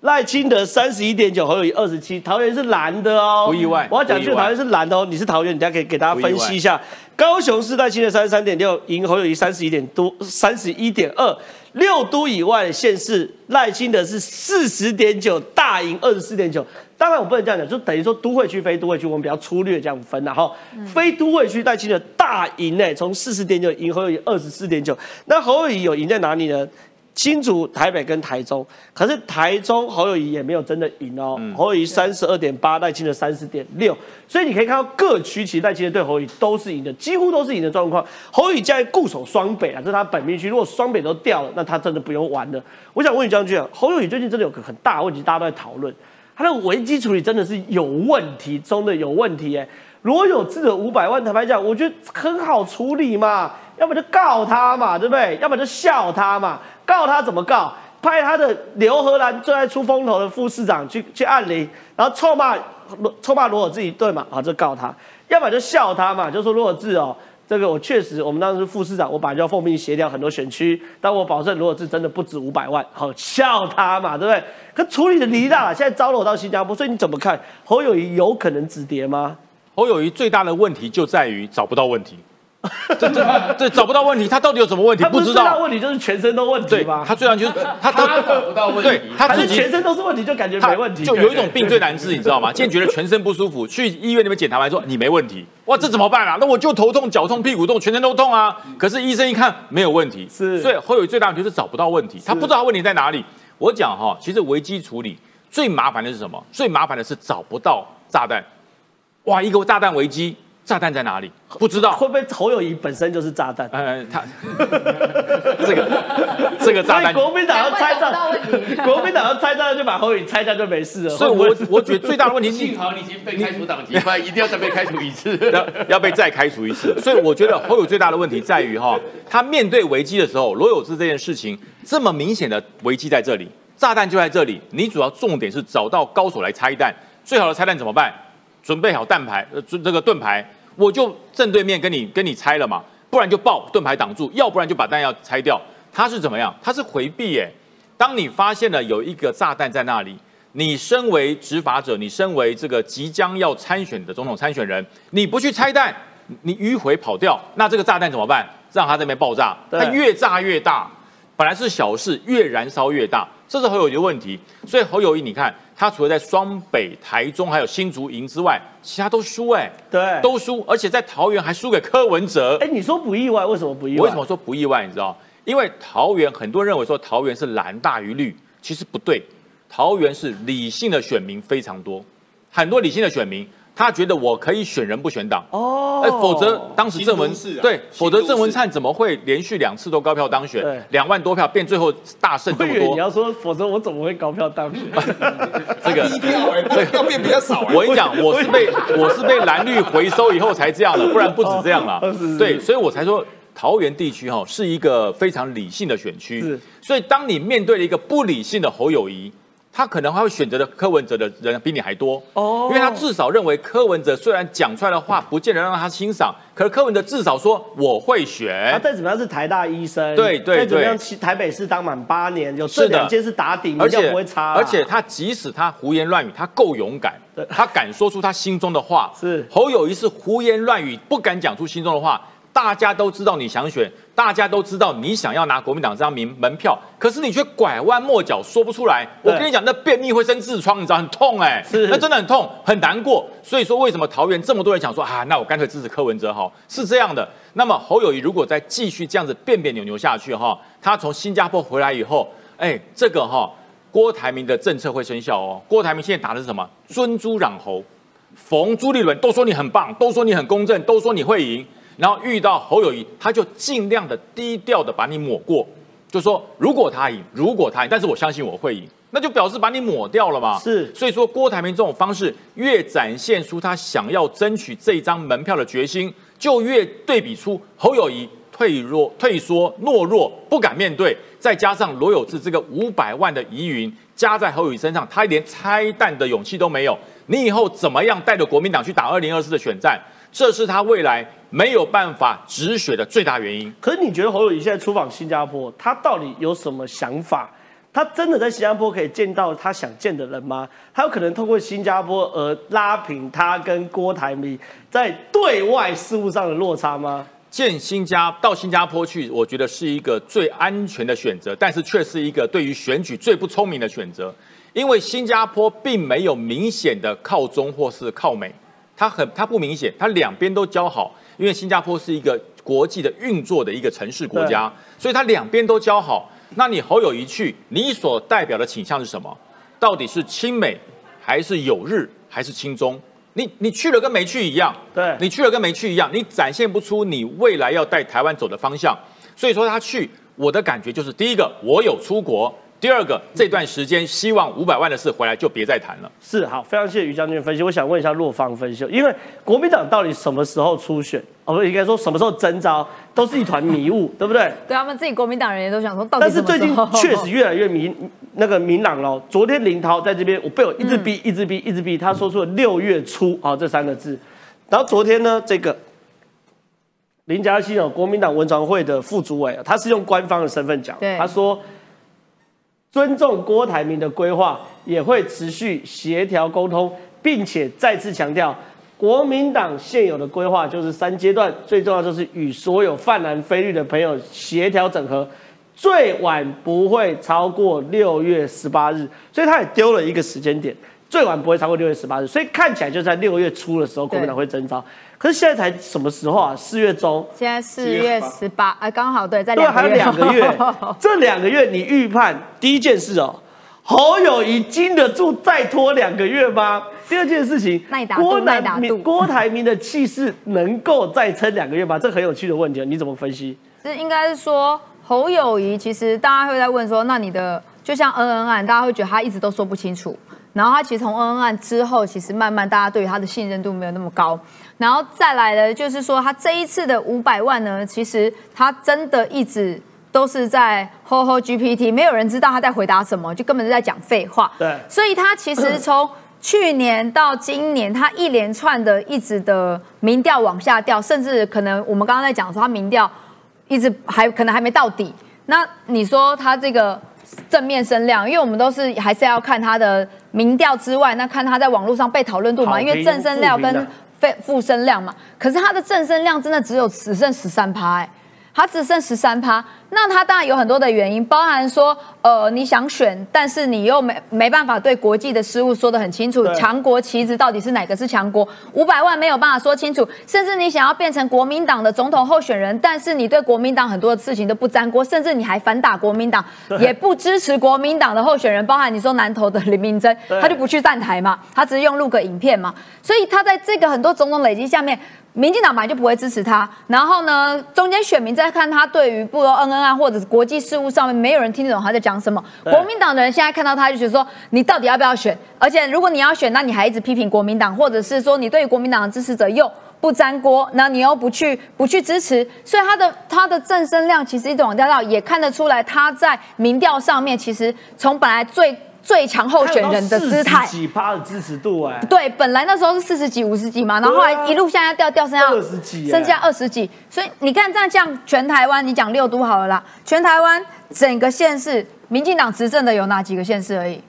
赖清德三十一点九，侯友谊二十七，桃园是蓝的哦，不意外我要讲这个桃园是蓝的哦，你是桃园，你等一下可以给大家分析一下。高雄市赖清德三十三点六，赢侯友谊三十一点多，三十一点二。六都以外的县市，赖清德是四十点九，大赢二十四点九。当然我不能这样讲，就等于说都会区、非都会区，我们比较粗略这样分然后非都会区赖清的大赢呢，从四十点九赢侯友谊二十四点九。那侯友谊有赢在哪里呢？新竹、台北跟台中，可是台中侯友谊也没有真的赢哦，侯友谊三十二点八，赖清德三十点六，所以你可以看到各区其实赖清德对侯友谊都是赢的，几乎都是赢的状况。侯友谊现在固守双北啊，这是他本命区，如果双北都掉了，那他真的不用玩了。我想问你将军啊，侯友谊最近真的有个很大的问题，大家都在讨论，他的危机处理真的是有问题中的有问题哎。罗有志的五百万，坦白讲，我觉得很好处理嘛，要么就告他嘛，对不对？要么就笑他嘛，告他怎么告？派他的刘荷兰最爱出风头的副市长去去按铃，然后臭骂臭骂罗有志一顿嘛，好，就告他；要么就笑他嘛，就说罗有志哦，这个我确实，我们当时副市长，我本来就要奉命协调很多选区，但我保证，如果是真的不止五百万，好笑他嘛，对不对？可处理的离大了，现在招了我到新加坡，所以你怎么看侯友谊有可能止跌吗？侯友谊最大的问题就在于找不到问题，这这这找不到问题，他到底有什么问题？他不不知道。是最大问题就是全身都问题对吗？他最大就是他他找不到问题对他自己还是全身都是问题，就感觉他没问题，就有一种病最难治，你知道吗？今天觉得全身不舒服，去医院那边检查完说你没问题，哇，这怎么办啊？那我就头痛、脚痛、屁股痛，全身都痛啊。可是医生一看没有问题，是所以侯友最大的问题是找不到问题，他不知道他问题在哪里。我讲哈，其实危机处理最麻烦的是什么？最麻烦的是找不到炸弹。哇，一个炸弹危机，炸弹在哪里？不知道。会不会侯友谊本身就是炸弹？呃，他 这个这个炸弹国民党要拆找不到炸问题，国民党要拆炸弹就把侯友谊拆掉就没事了。所以我我觉得最大的问题是幸好你已经被开除党籍，不然一定要再被开除一次。要要被再开除一次。所以我觉得侯友最大的问题在于哈，他面对危机的时候，罗有志这件事情这么明显的危机在这里，炸弹就在这里，你主要重点是找到高手来拆弹。最好的拆弹怎么办？准备好弹牌，呃，这这个盾牌，我就正对面跟你跟你拆了嘛，不然就爆盾牌挡住，要不然就把弹药拆掉。他是怎么样？他是回避耶。当你发现了有一个炸弹在那里，你身为执法者，你身为这个即将要参选的总统参选人，你不去拆弹，你迂回跑掉，那这个炸弹怎么办？让它这边爆炸，对它越炸越大。本来是小事，越燃烧越大，这是侯友谊的问题。所以侯友谊，你看他除了在双北、台中还有新竹赢之外，其他都输哎、对，都输，而且在桃园还输给柯文哲。哎，你说不意外，为什么不意外？我为什么说不意外？你知道？因为桃园很多人认为说桃园是蓝大于绿，其实不对。桃园是理性的选民非常多，很多理性的选民，他觉得我可以选人不选党。哦，哎，否则当时郑文对，否则郑文灿怎么会连续两次都高票当选对，两万多票变最后大胜这么多？你要说，否则我怎么会高票当选？这个低票哎，票变比较少哎。我跟你讲，我是被 我是被蓝绿回收以后才这样的，不然不止这样了哦是是。对，所以我才说桃园地区哈是一个非常理性的选区。所以当你面对了一个不理性的侯友谊。他可能还会选择的柯文哲的人比你还多哦因为他至少认为柯文哲虽然讲出来的话不见得让他欣赏，可是柯文哲至少说我会选他，再怎么样是台大医生，对对再怎么样台北市当满八年，有这是两件是打底，而且不会差啦。而且他即使他胡言乱语，他够勇敢，他敢说出他心中的话。是侯友谊是胡言乱语，不敢讲出心中的话。大家都知道你想选，大家都知道你想要拿国民党这张名门票，可是你却拐弯抹角说不出来。我跟你讲，那便秘会生痔疮，你知道很痛哎、是那真的很痛，很难过。所以说，为什么桃园这么多人想说啊，那我干脆支持柯文哲好，是这样的。那么侯友谊如果再继续这样子变变扭扭下去哈，他从新加坡回来以后，哎，这个哈。郭台铭的政策会生效哦。郭台铭现在打的是什么？尊猪攘猴，逢朱立伦都说你很棒，都说你很公正，都说你会赢。然后遇到侯友谊，他就尽量的低调的把你抹过，就说如果他赢，如果他赢，但是我相信我会赢，那就表示把你抹掉了嘛。是所以说郭台铭这种方式越展现出他想要争取这一张门票的决心，就越对比出侯友谊退弱、退缩、懦弱，不敢面对，再加上罗有志这个五百万的疑云加在侯友谊身上，他连拆弹的勇气都没有。你以后怎么样带着国民党去打二零二四的选战？这是他未来没有办法止血的最大原因。可是你觉得侯友谊现在出访新加坡，他到底有什么想法？他真的在新加坡可以见到他想见的人吗？他有可能通过新加坡而拉平他跟郭台铭在对外事务上的落差吗？见新加到新加坡去，我觉得是一个最安全的选择，但是却是一个对于选举最不聪明的选择，因为新加坡并没有明显的靠中或是靠美，它很它不明显，它两边都交好，因为新加坡是一个国际的运作的一个城市国家，所以它两边都交好。那你侯友谊去，你所代表的倾向是什么？到底是亲美，还是友日，还是亲中？你你去了跟没去一样，对你去了跟没去一样，你展现不出你未来要带台湾走的方向。所以说他去，我的感觉就是，第一个我有出国，第二个这段时间希望五百万的事回来就别再谈了。是好，非常谢谢于将军的分析。我想问一下洛方分析，因为国民党到底什么时候初选？哦，不应该说什么时候征召，都是一团迷雾，对不对？对他们自己国民党人也都想说，到底但是最近什么时候确实越来越明那个明朗了。昨天林涛在这边，我被我一直逼、一直逼、一直逼，他说出了六月初啊、这三个字。然后昨天呢，这个林嘉欣哦，国民党文传会的副主委，他是用官方的身份讲，对他说尊重郭台铭的规划，也会持续协调沟通，并且再次强调，国民党现有的规划就是三阶段，最重要就是与所有泛蓝非绿的朋友协调整合，最晚不会超过六月十八日，所以他也丢了一个时间点。最晚不会超过六月十八日，所以看起来就在六月初的时候，国民党会征召。可是现在才什么时候啊？四月中，现在四月十八，哎，刚好对，在对，两个月，还有两个月。这两个月你预判第一件事哦，侯友谊经得住再拖两个月吗？第二件事情郭台铭郭台铭的气势能够再撑两个月吗？这很有趣的问题，你怎么分析？是应该是说侯友谊，其实大家会在问说，那你的就像恩恩案，大家会觉得他一直都说不清楚。然后他其实从恩恩案之后，其实慢慢大家对于他的信任度没有那么高。然后再来的就是说，他这一次的五百万呢，其实他真的一直都是在 ho ho GPT，没有人知道他在回答什么，就根本是在讲废话。对所以他其实从去年到今年，他一连串的一直的民调往下掉，甚至可能我们刚刚在讲说他民调一直还可能还没到底。那你说他这个正面声量，因为我们都是还是要看他的民调之外，那看他在网络上被讨论度嘛，因为正声量跟负评的非负声量嘛。可是他的正身量真的只有只剩十三趴，哎，他只剩十三趴。那他当然有很多的原因，包含说，呃，你想选，但是你又没没办法对国际的事务说得很清楚，强国旗帜到底是哪个是强国？五百万没有办法说清楚，甚至你想要变成国民党的总统候选人，但是你对国民党很多的事情都不沾锅，甚至你还反打国民党，也不支持国民党的候选人，包含你说南投的林明珍，他就不去站台嘛，他只是用录个影片嘛，所以他在这个很多种种累积下面。民进党本来就不会支持他，然后呢，中间选民在看他对于不如恩恩案或者是国际事务上面，没有人听得懂他在讲什么。国民党的人现在看到他就觉得说，你到底要不要选？而且如果你要选，那你还一直批评国民党，或者是说你对于国民党的支持者又不沾锅，那你又不去不去支持，所以他的他的正声量其实一直往下掉，也看得出来他在民调上面其实从本来最最强候选人的姿态40。几趴的支持度哎、对，本来那时候是四十几、五十几嘛，然后后来一路向下掉，掉剩下二十几耶剩下二十几。所以你看，这样这样，全台湾你讲六都好了啦，全台湾整个县市，民进党执政的有哪几个县市而已？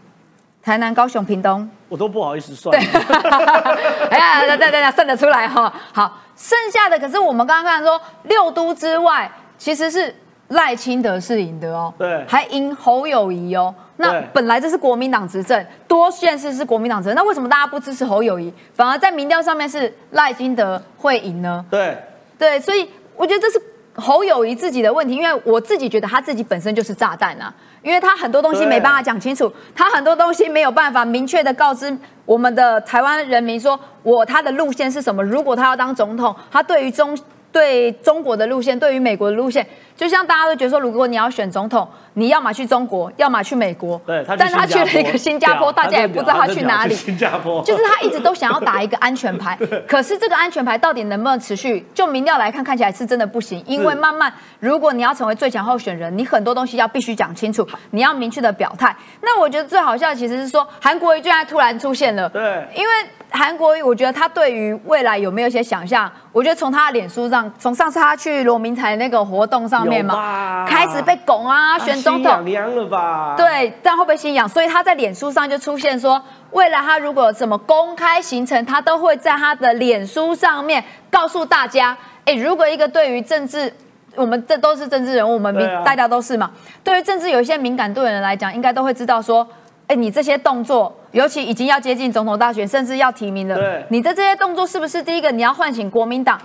台南、高雄、屏东。我都不好意思算。哎呀，等等等，算得出来哈。好，剩下的可是我们刚刚看说六都之外，其实是赖清德是赢的哦，对还赢侯友谊哦。那本来这是国民党执政，多县市是国民党执政，那为什么大家不支持侯友谊，反而在民调上面是赖金德会赢呢？对，对，所以我觉得这是侯友谊自己的问题，因为我自己觉得他自己本身就是炸弹啊，因为他很多东西没办法讲清楚，他很多东西没有办法明确的告知我们的台湾人民说，我他的路线是什么。如果他要当总统，他对于中对中国的路线，对于美国的路线，就像大家都觉得说，如果你要选总统，你要么去中国，要么去美国，对，他但是他去了一个新加坡，屌大家也不知道他去哪里。新加坡就是他一直都想要打一个安全牌，可是这个安全牌到底能不能持续？就民调来看，看起来是真的不行。因为慢慢，如果你要成为最强候选人，你很多东西要必须讲清楚，你要明确的表态。那我觉得最好笑的其实是说，韩国瑜居然突然出现了，对因为韩国瑜，我觉得他对于未来有没有一些想象？我觉得从他的脸书上，从上次他去罗明才那个活动上面嘛吧，开始被拱啊，选总统心痒，凉了吧？对，但会不会心痒？所以他在脸书上就出现说，未来他如果有什么公开行程，他都会在他的脸书上面告诉大家。哎，如果一个对于政治，我们这都是政治人物，我们大家都是嘛，对于政治有一些敏感度的人来讲，应该都会知道说。哎，你这些动作，尤其已经要接近总统大选，甚至要提名了对，你的这些动作是不是第一个你要唤醒国民党？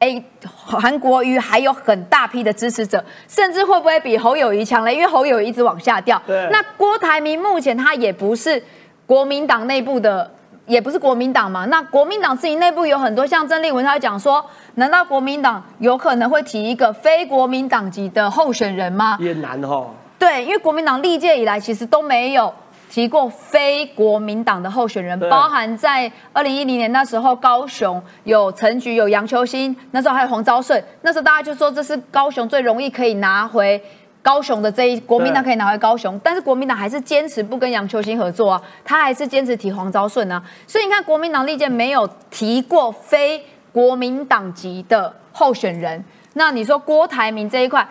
哎，韩国瑜还有很大批的支持者，甚至会不会比侯友谊强嘞？因为侯友谊一直往下掉。对那郭台铭目前他也不是国民党内部的，也不是国民党嘛。那国民党自己内部有很多，像曾丽文他讲说，难道国民党有可能会提一个非国民党籍的候选人吗？也难哈。对，因为国民党历届以来其实都没有提过非国民党的候选人，包含在二零一零年那时候，高雄有陈菊、有杨秋兴，那时候还有黄昭顺，那时候大家就说这是高雄最容易可以拿回。高雄的这一国民党可以拿回高雄，但是国民党还是坚持不跟杨秋兴合作啊，他还是坚持提黄昭顺啊，所以你看国民党历届没有提过非国民党籍的候选人。那你说郭台铭这一块，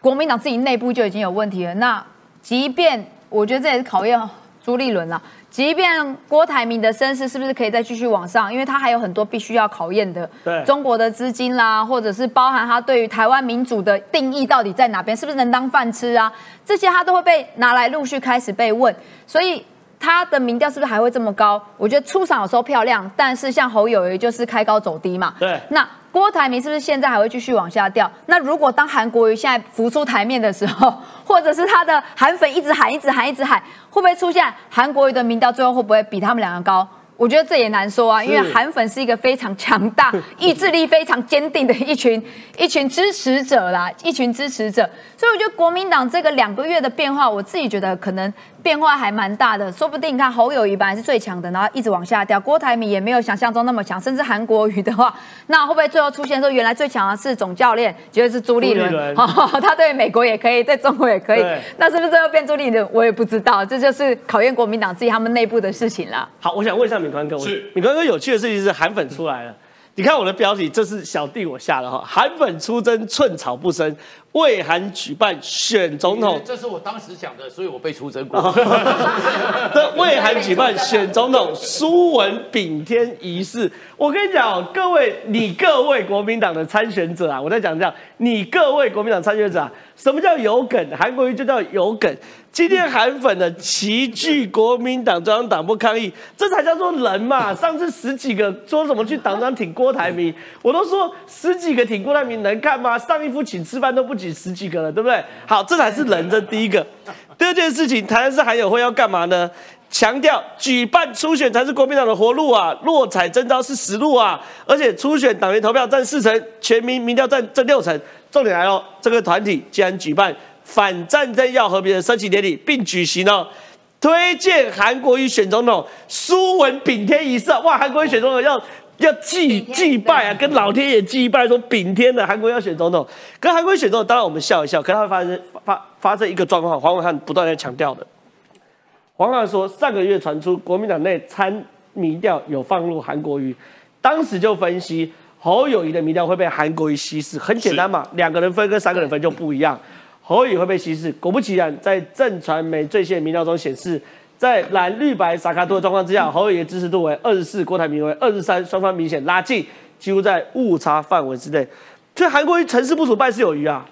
国民党自己内部就已经有问题了。那即便我觉得这也是考验朱立伦了。即便郭台铭的身世是不是可以再继续往上？因为他还有很多必须要考验的，对中国的资金啦，或者是包含他对于台湾民主的定义到底在哪边，是不是能当饭吃啊？这些他都会被拿来陆续开始被问，所以他的民调是不是还会这么高？我觉得出场有时候漂亮，但是像侯友谊就是开高走低嘛。对那郭台铭是不是现在还会继续往下掉？那如果当韩国瑜现在浮出台面的时候，或者是他的韩粉一直喊、一直喊、一直喊，会不会出现韩国瑜的民调最后会不会比他们两个高？我觉得这也难说啊，因为韩粉是一个非常强大、意志力非常坚定的一群 一群支持者啦，一群支持者。所以我觉得国民党这个两个月的变化，我自己觉得可能变化还蛮大的。说不定你看侯友谊本来是最强的，然后一直往下掉，郭台铭也没有想象中那么强，甚至韩国瑜的话，那会不会最后出现说原来最强的是总教练，结果是朱立伦？他对美国也可以，对中国也可以，那是不是最后变朱立伦？我也不知道，这就是考验国民党自己他们内部的事情了。好，我想问一下敏宽哥，我敏宽哥有趣的事情是韩粉出来了。你看我的标题，这是小弟我下的哈，韩粉出征寸草不生，为韩举办选总统这是我当时讲的，所以我被出征过。这为韩举办选总统苏文炳天仪式，我跟你讲哦，各位，你各位国民党的参选者啊，我在讲这样，你各位国民党参选者啊，什么叫有梗？韩国瑜就叫有梗。今天韩粉的齐聚国民党中央党部抗议，这才叫做人嘛。上次十几个说什么去党章挺郭台铭，我都说十几个挺郭台铭能看吗？上一夫请吃饭都不止十几个了，对不对？好，这才是人，这第一个。第二件事情，台南市韩友会要干嘛呢？强调举办初选才是国民党的活路啊，落彩征招是实路啊，而且初选党员投票占四成，全民民调占这六成。重点来了，这个团体既然举办反战争要和平的升旗典礼，并举行了推荐韩国瑜选总统苏文秉天仪式啊，哇，韩国瑜选总统要。要祭祭拜啊，跟老天爷祭拜，说秉天的韩国瑜要选总统，跟韩国瑜选总统，当然我们笑一笑，可是它会发生发发生一个状况，黄伟汉不断在强调的。黄汉说，上个月传出国民党内参民调有放入韩国瑜，当时就分析侯友谊的民调会被韩国瑜稀释，很简单嘛，两个人分跟三个人分就不一样，侯友谊会被稀释。果不其然，在正传媒最新的民调中显示，在蓝绿白萨卡多的状况之下，侯友谊的支持度为二十四，郭台铭为二十三，双方明显拉近，几乎在误差范围之内。所以韩国瑜成事不足败事有余啊。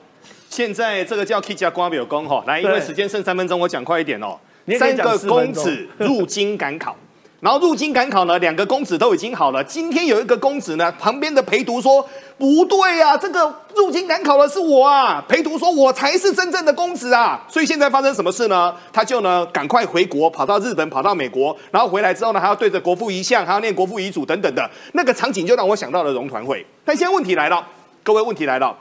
现在这个叫 K 加瓜表功哈，来，因为对时间剩三分钟，我讲快一点哦三个公子入京赶考，然后入京赶考呢，两个公子都已经好了。今天有一个公子呢，旁边的陪读说不对啊，这个入京赶考的是我啊。陪读说我才是真正的公子啊。所以现在发生什么事呢？他就呢赶快回国，跑到日本，跑到美国，然后回来之后呢，还要对着国父遗像，还要念国父遗嘱等等的那个场景，就让我想到了荣团会。但现在问题来了，各位问题来了。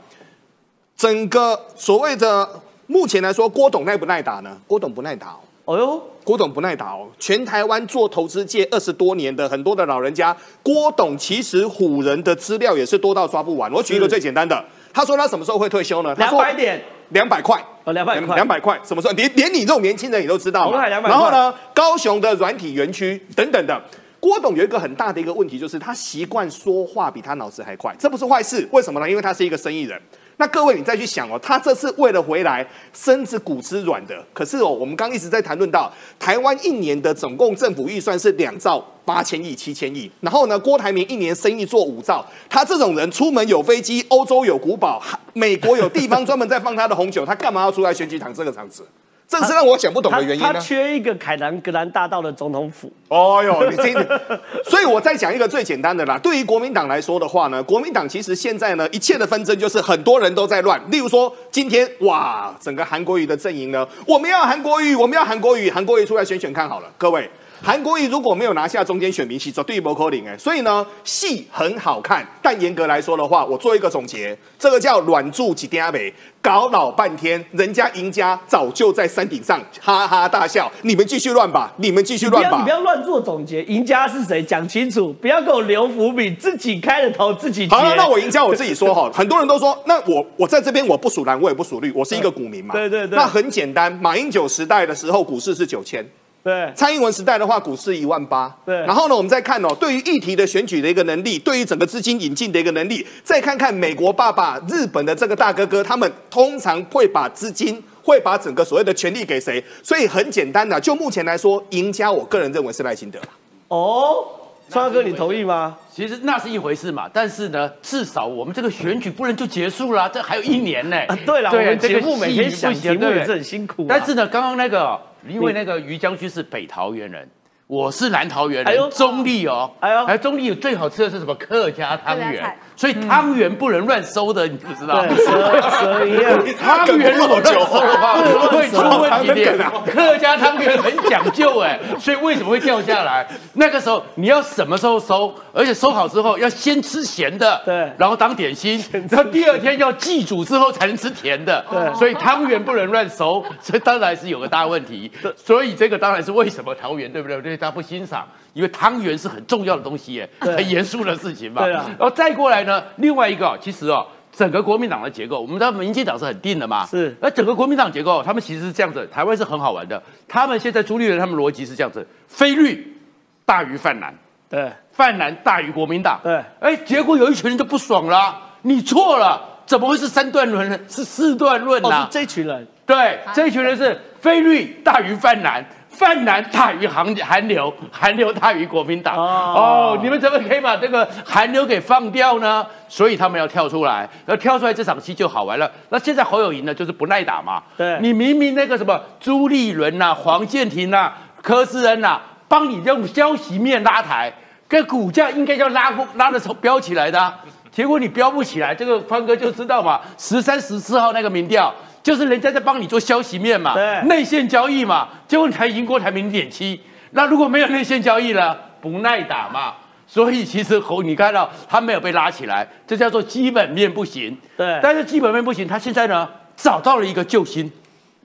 整个所谓的目前来说，郭董耐不耐打呢？郭董不耐打哦。哦呦，郭董不耐打哦，全台湾做投资界二十多年的很多的老人家，郭董其实唬人的资料也是多到抓不完。我举一个最简单的，他说他什么时候会退休呢？他两说百点，两百块。哦，两百块，两百块，什么时候？连连你这种年轻人也都知道嘛。红海200块然后呢，高雄的软体园区等等的。郭董有一个很大的一个问题，就是他习惯说话比他脑子还快，这不是坏事。为什么呢？因为他是一个生意人。那各位，你再去想哦，他这次为了回来，身子骨吃软的。可是哦，我们刚一直在谈论到台湾一年的总共政府预算是两兆八千亿、七千亿。然后呢，郭台铭一年生意做五兆，他这种人出门有飞机，欧洲有古堡，美国有地方专门在放他的红酒，他干嘛要出来选举场这个场子？这是让我想不懂的原因他呢。缺一个凯南格兰大道的总统府。哦哟，你听，所以我再讲一个最简单的啦。对于国民党来说的话呢，国民党其实现在呢，一切的纷争就是很多人都在乱。例如说，今天哇，整个韩国瑜的阵营呢，我们要韩国瑜，我们要韩国瑜，韩国瑜出来选选看好了，各位。韩国瑜如果没有拿下中间选民席，绝对不可能哎。所以呢，戏很好看，但严格来说的话，我做一个总结，这个叫软住几点美，搞老半天，人家赢家早就在山顶上哈哈大笑。你们继续乱吧，你们继续乱吧你不要你不。要乱做总结，赢家是谁讲清楚，不要给我留伏笔，自己开的头自己。好了，那我赢家我自己说哈，很多人都说，那我我在这边我不属蓝，我也不属绿，我是一个股民嘛。对对对那很简单，马英九时代的时候股市是九千，对蔡英文时代的话，股市一万八。对然后呢，我们再看哦，对于议题的选举的一个能力，对于整个资金引进的一个能力，再看看美国爸爸、日本的这个大哥哥，他们通常会把资金。会把整个所谓的权力给谁？所以很简单的，就目前来说，赢家我个人认为是赖清德啦。哦，川哥，你同意吗？其实那是一回事嘛，但是呢，至少我们这个选举不能就结束了，这还有一年呢。啊，对了，我们这个节目每天想题目也是很辛苦啊。但是呢，刚刚那个，因为那个于将军是北桃园人，我是南桃园人，中立哦，哎呦。哎，中立最好吃的是什么？客家汤圆所以汤圆不能乱收的，你知不知道？对，蛇蛇一样。汤圆如果乱收 的话，会出问题的。啊客家汤圆很讲究哎，所以为什么会掉下来？那个时候你要什么时候收？而且收好之后要先吃咸的，对然后当点心，然后第二天要祭祖之后才能吃甜的，对所以汤圆不能乱收，所以当然是有个大问题。所以这个当然是为什么桃园对不对？对大家不欣赏，因为汤圆是很重要的东西耶，对很严肃的事情嘛。对啊然后再过来呢，另外一个其实哦。整个国民党的结构，我们知道民进党是很定的嘛，是那整个国民党结构，他们其实是这样子，台湾是很好玩的。他们现在朱立伦他们逻辑是这样子：非绿大于泛蓝，对泛蓝大于国民党。对哎，结果有一群人就不爽了，你错了，怎么会是三段论呢？是四段论哦，呐、是这群人。对，这一群人是非绿大于泛蓝，泛蓝大于韩韩流，韩流大于国民党。哦哦你们怎么可以把这个韩流给放掉呢？所以他们要跳出来，要跳出来，这场戏就好玩了。那现在侯友谊呢，就是不耐打嘛。对你明明那个什么朱立伦呐、黄建庭呐、柯志恩呐、帮你用消息面拉抬，跟股价应该要拉过拉的飙起来的啊、结果你飙不起来，这个方哥就知道嘛。十三、十四号那个民调，就是人家在帮你做消息面嘛，对内线交易嘛，结果你才赢过台零点七。那如果没有内线交易呢，不耐打嘛。所以其实侯，你看到他没有被拉起来，这叫做基本面不行。对但是基本面不行，他现在呢找到了一个救星，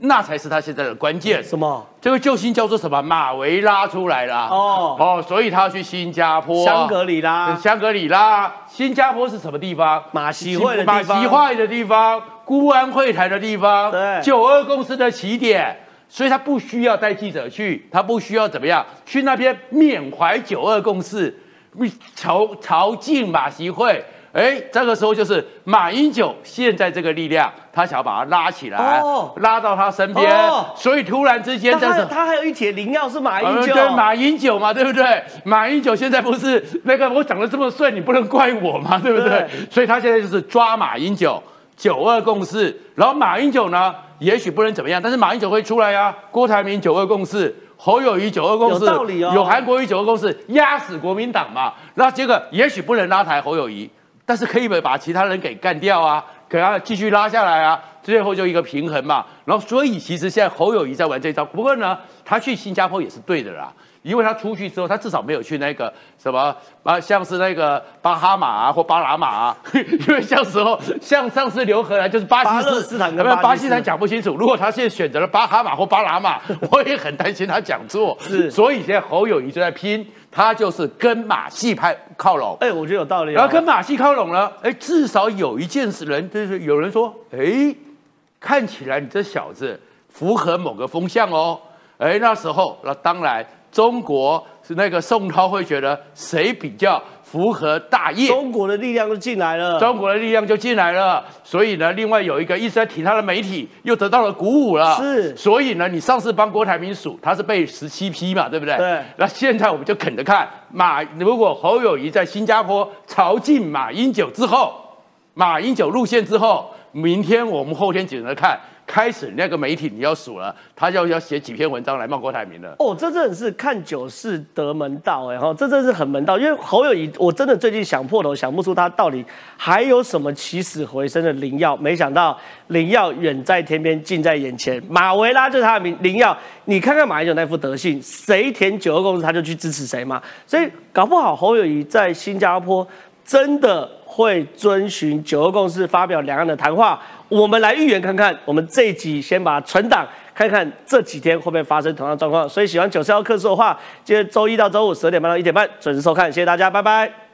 那才是他现在的关键。什么？这个救星叫做什么？马维拉出来了。哦哦，所以他要去新加坡、香格里拉香格里拉，新加坡是什么地方？马习会的地马方习会的地方，孤安会谈的地方，对九二共识的起点。所以他不需要带记者去，他不需要怎么样去那边缅怀九二共识，朝朝觐马习会。哎，这个时候就是马英九现在这个力量，他想要把他拉起来，哦拉到他身边，哦所以突然之间，他这是他还有一帖灵药是马英九，马英九嘛，对不对？马英九现在不是那个我长得这么帅，你不能怪我嘛，对不对？对所以他现在就是抓马英九，九二共识。然后马英九呢，也许不能怎么样，但是马英九会出来啊。郭台铭九二共识，侯友谊九二共识，有道理哦有韩国瑜九二共识，压死国民党嘛。那结果也许不能拉抬侯友谊，但是可以把其他人给干掉啊，给他继续拉下来啊。最后就一个平衡嘛。然后所以其实现在侯友谊在玩这招，不过呢，他去新加坡也是对的啦。因为他出去之后，他至少没有去那个什么啊，像是那个巴哈马啊或巴拿马啊，因为像时候像上次刘荷兰就是巴巴基勒斯坦跟有没有巴基斯坦巴基斯坦讲不清楚。如果他现在选择了巴哈马或巴拿马，我也很担心他讲错。是所以现在侯友谊就在拼，他就是跟马戏派靠拢。哎，我觉得有道理哦。然后跟马戏靠拢了，哎，至少有一件事人，就是有人说，哎，看起来你这小子符合某个风向哦。哎，那时候那当然，中国是那个宋涛会觉得谁比较符合大业，中国的力量就进来了。中国的力量就进来了。所以呢，另外有一个一直在提他的媒体又得到了鼓舞了。是所以呢，你上次帮郭台铭数，他是被十七批嘛，对不对？对那现在我们就啃着看马，如果侯友谊在新加坡朝觐马英九之后，马英九路线之后，明天我们后天紧着看。开始那个媒体你要数了，他要要写几篇文章来骂郭台铭了。哦，这真的是看九是得门道哎哈，这真的是很门道。因为侯友谊，我真的最近想破头想不出他到底还有什么起死回生的灵药，没想到灵药远在天边，近在眼前。马维拉就是他的名灵药，你看看马英九那副德性，谁填九二共识他就去支持谁嘛。所以搞不好侯友谊在新加坡真的会遵循九二共识发表两岸的谈话。我们来预言看看，我们这一集先把存档，看看这几天会不会发生同样状况。所以喜欢九四幺课数的话，记得周一到周五十二点半到一点半准时收看，谢谢大家，拜拜。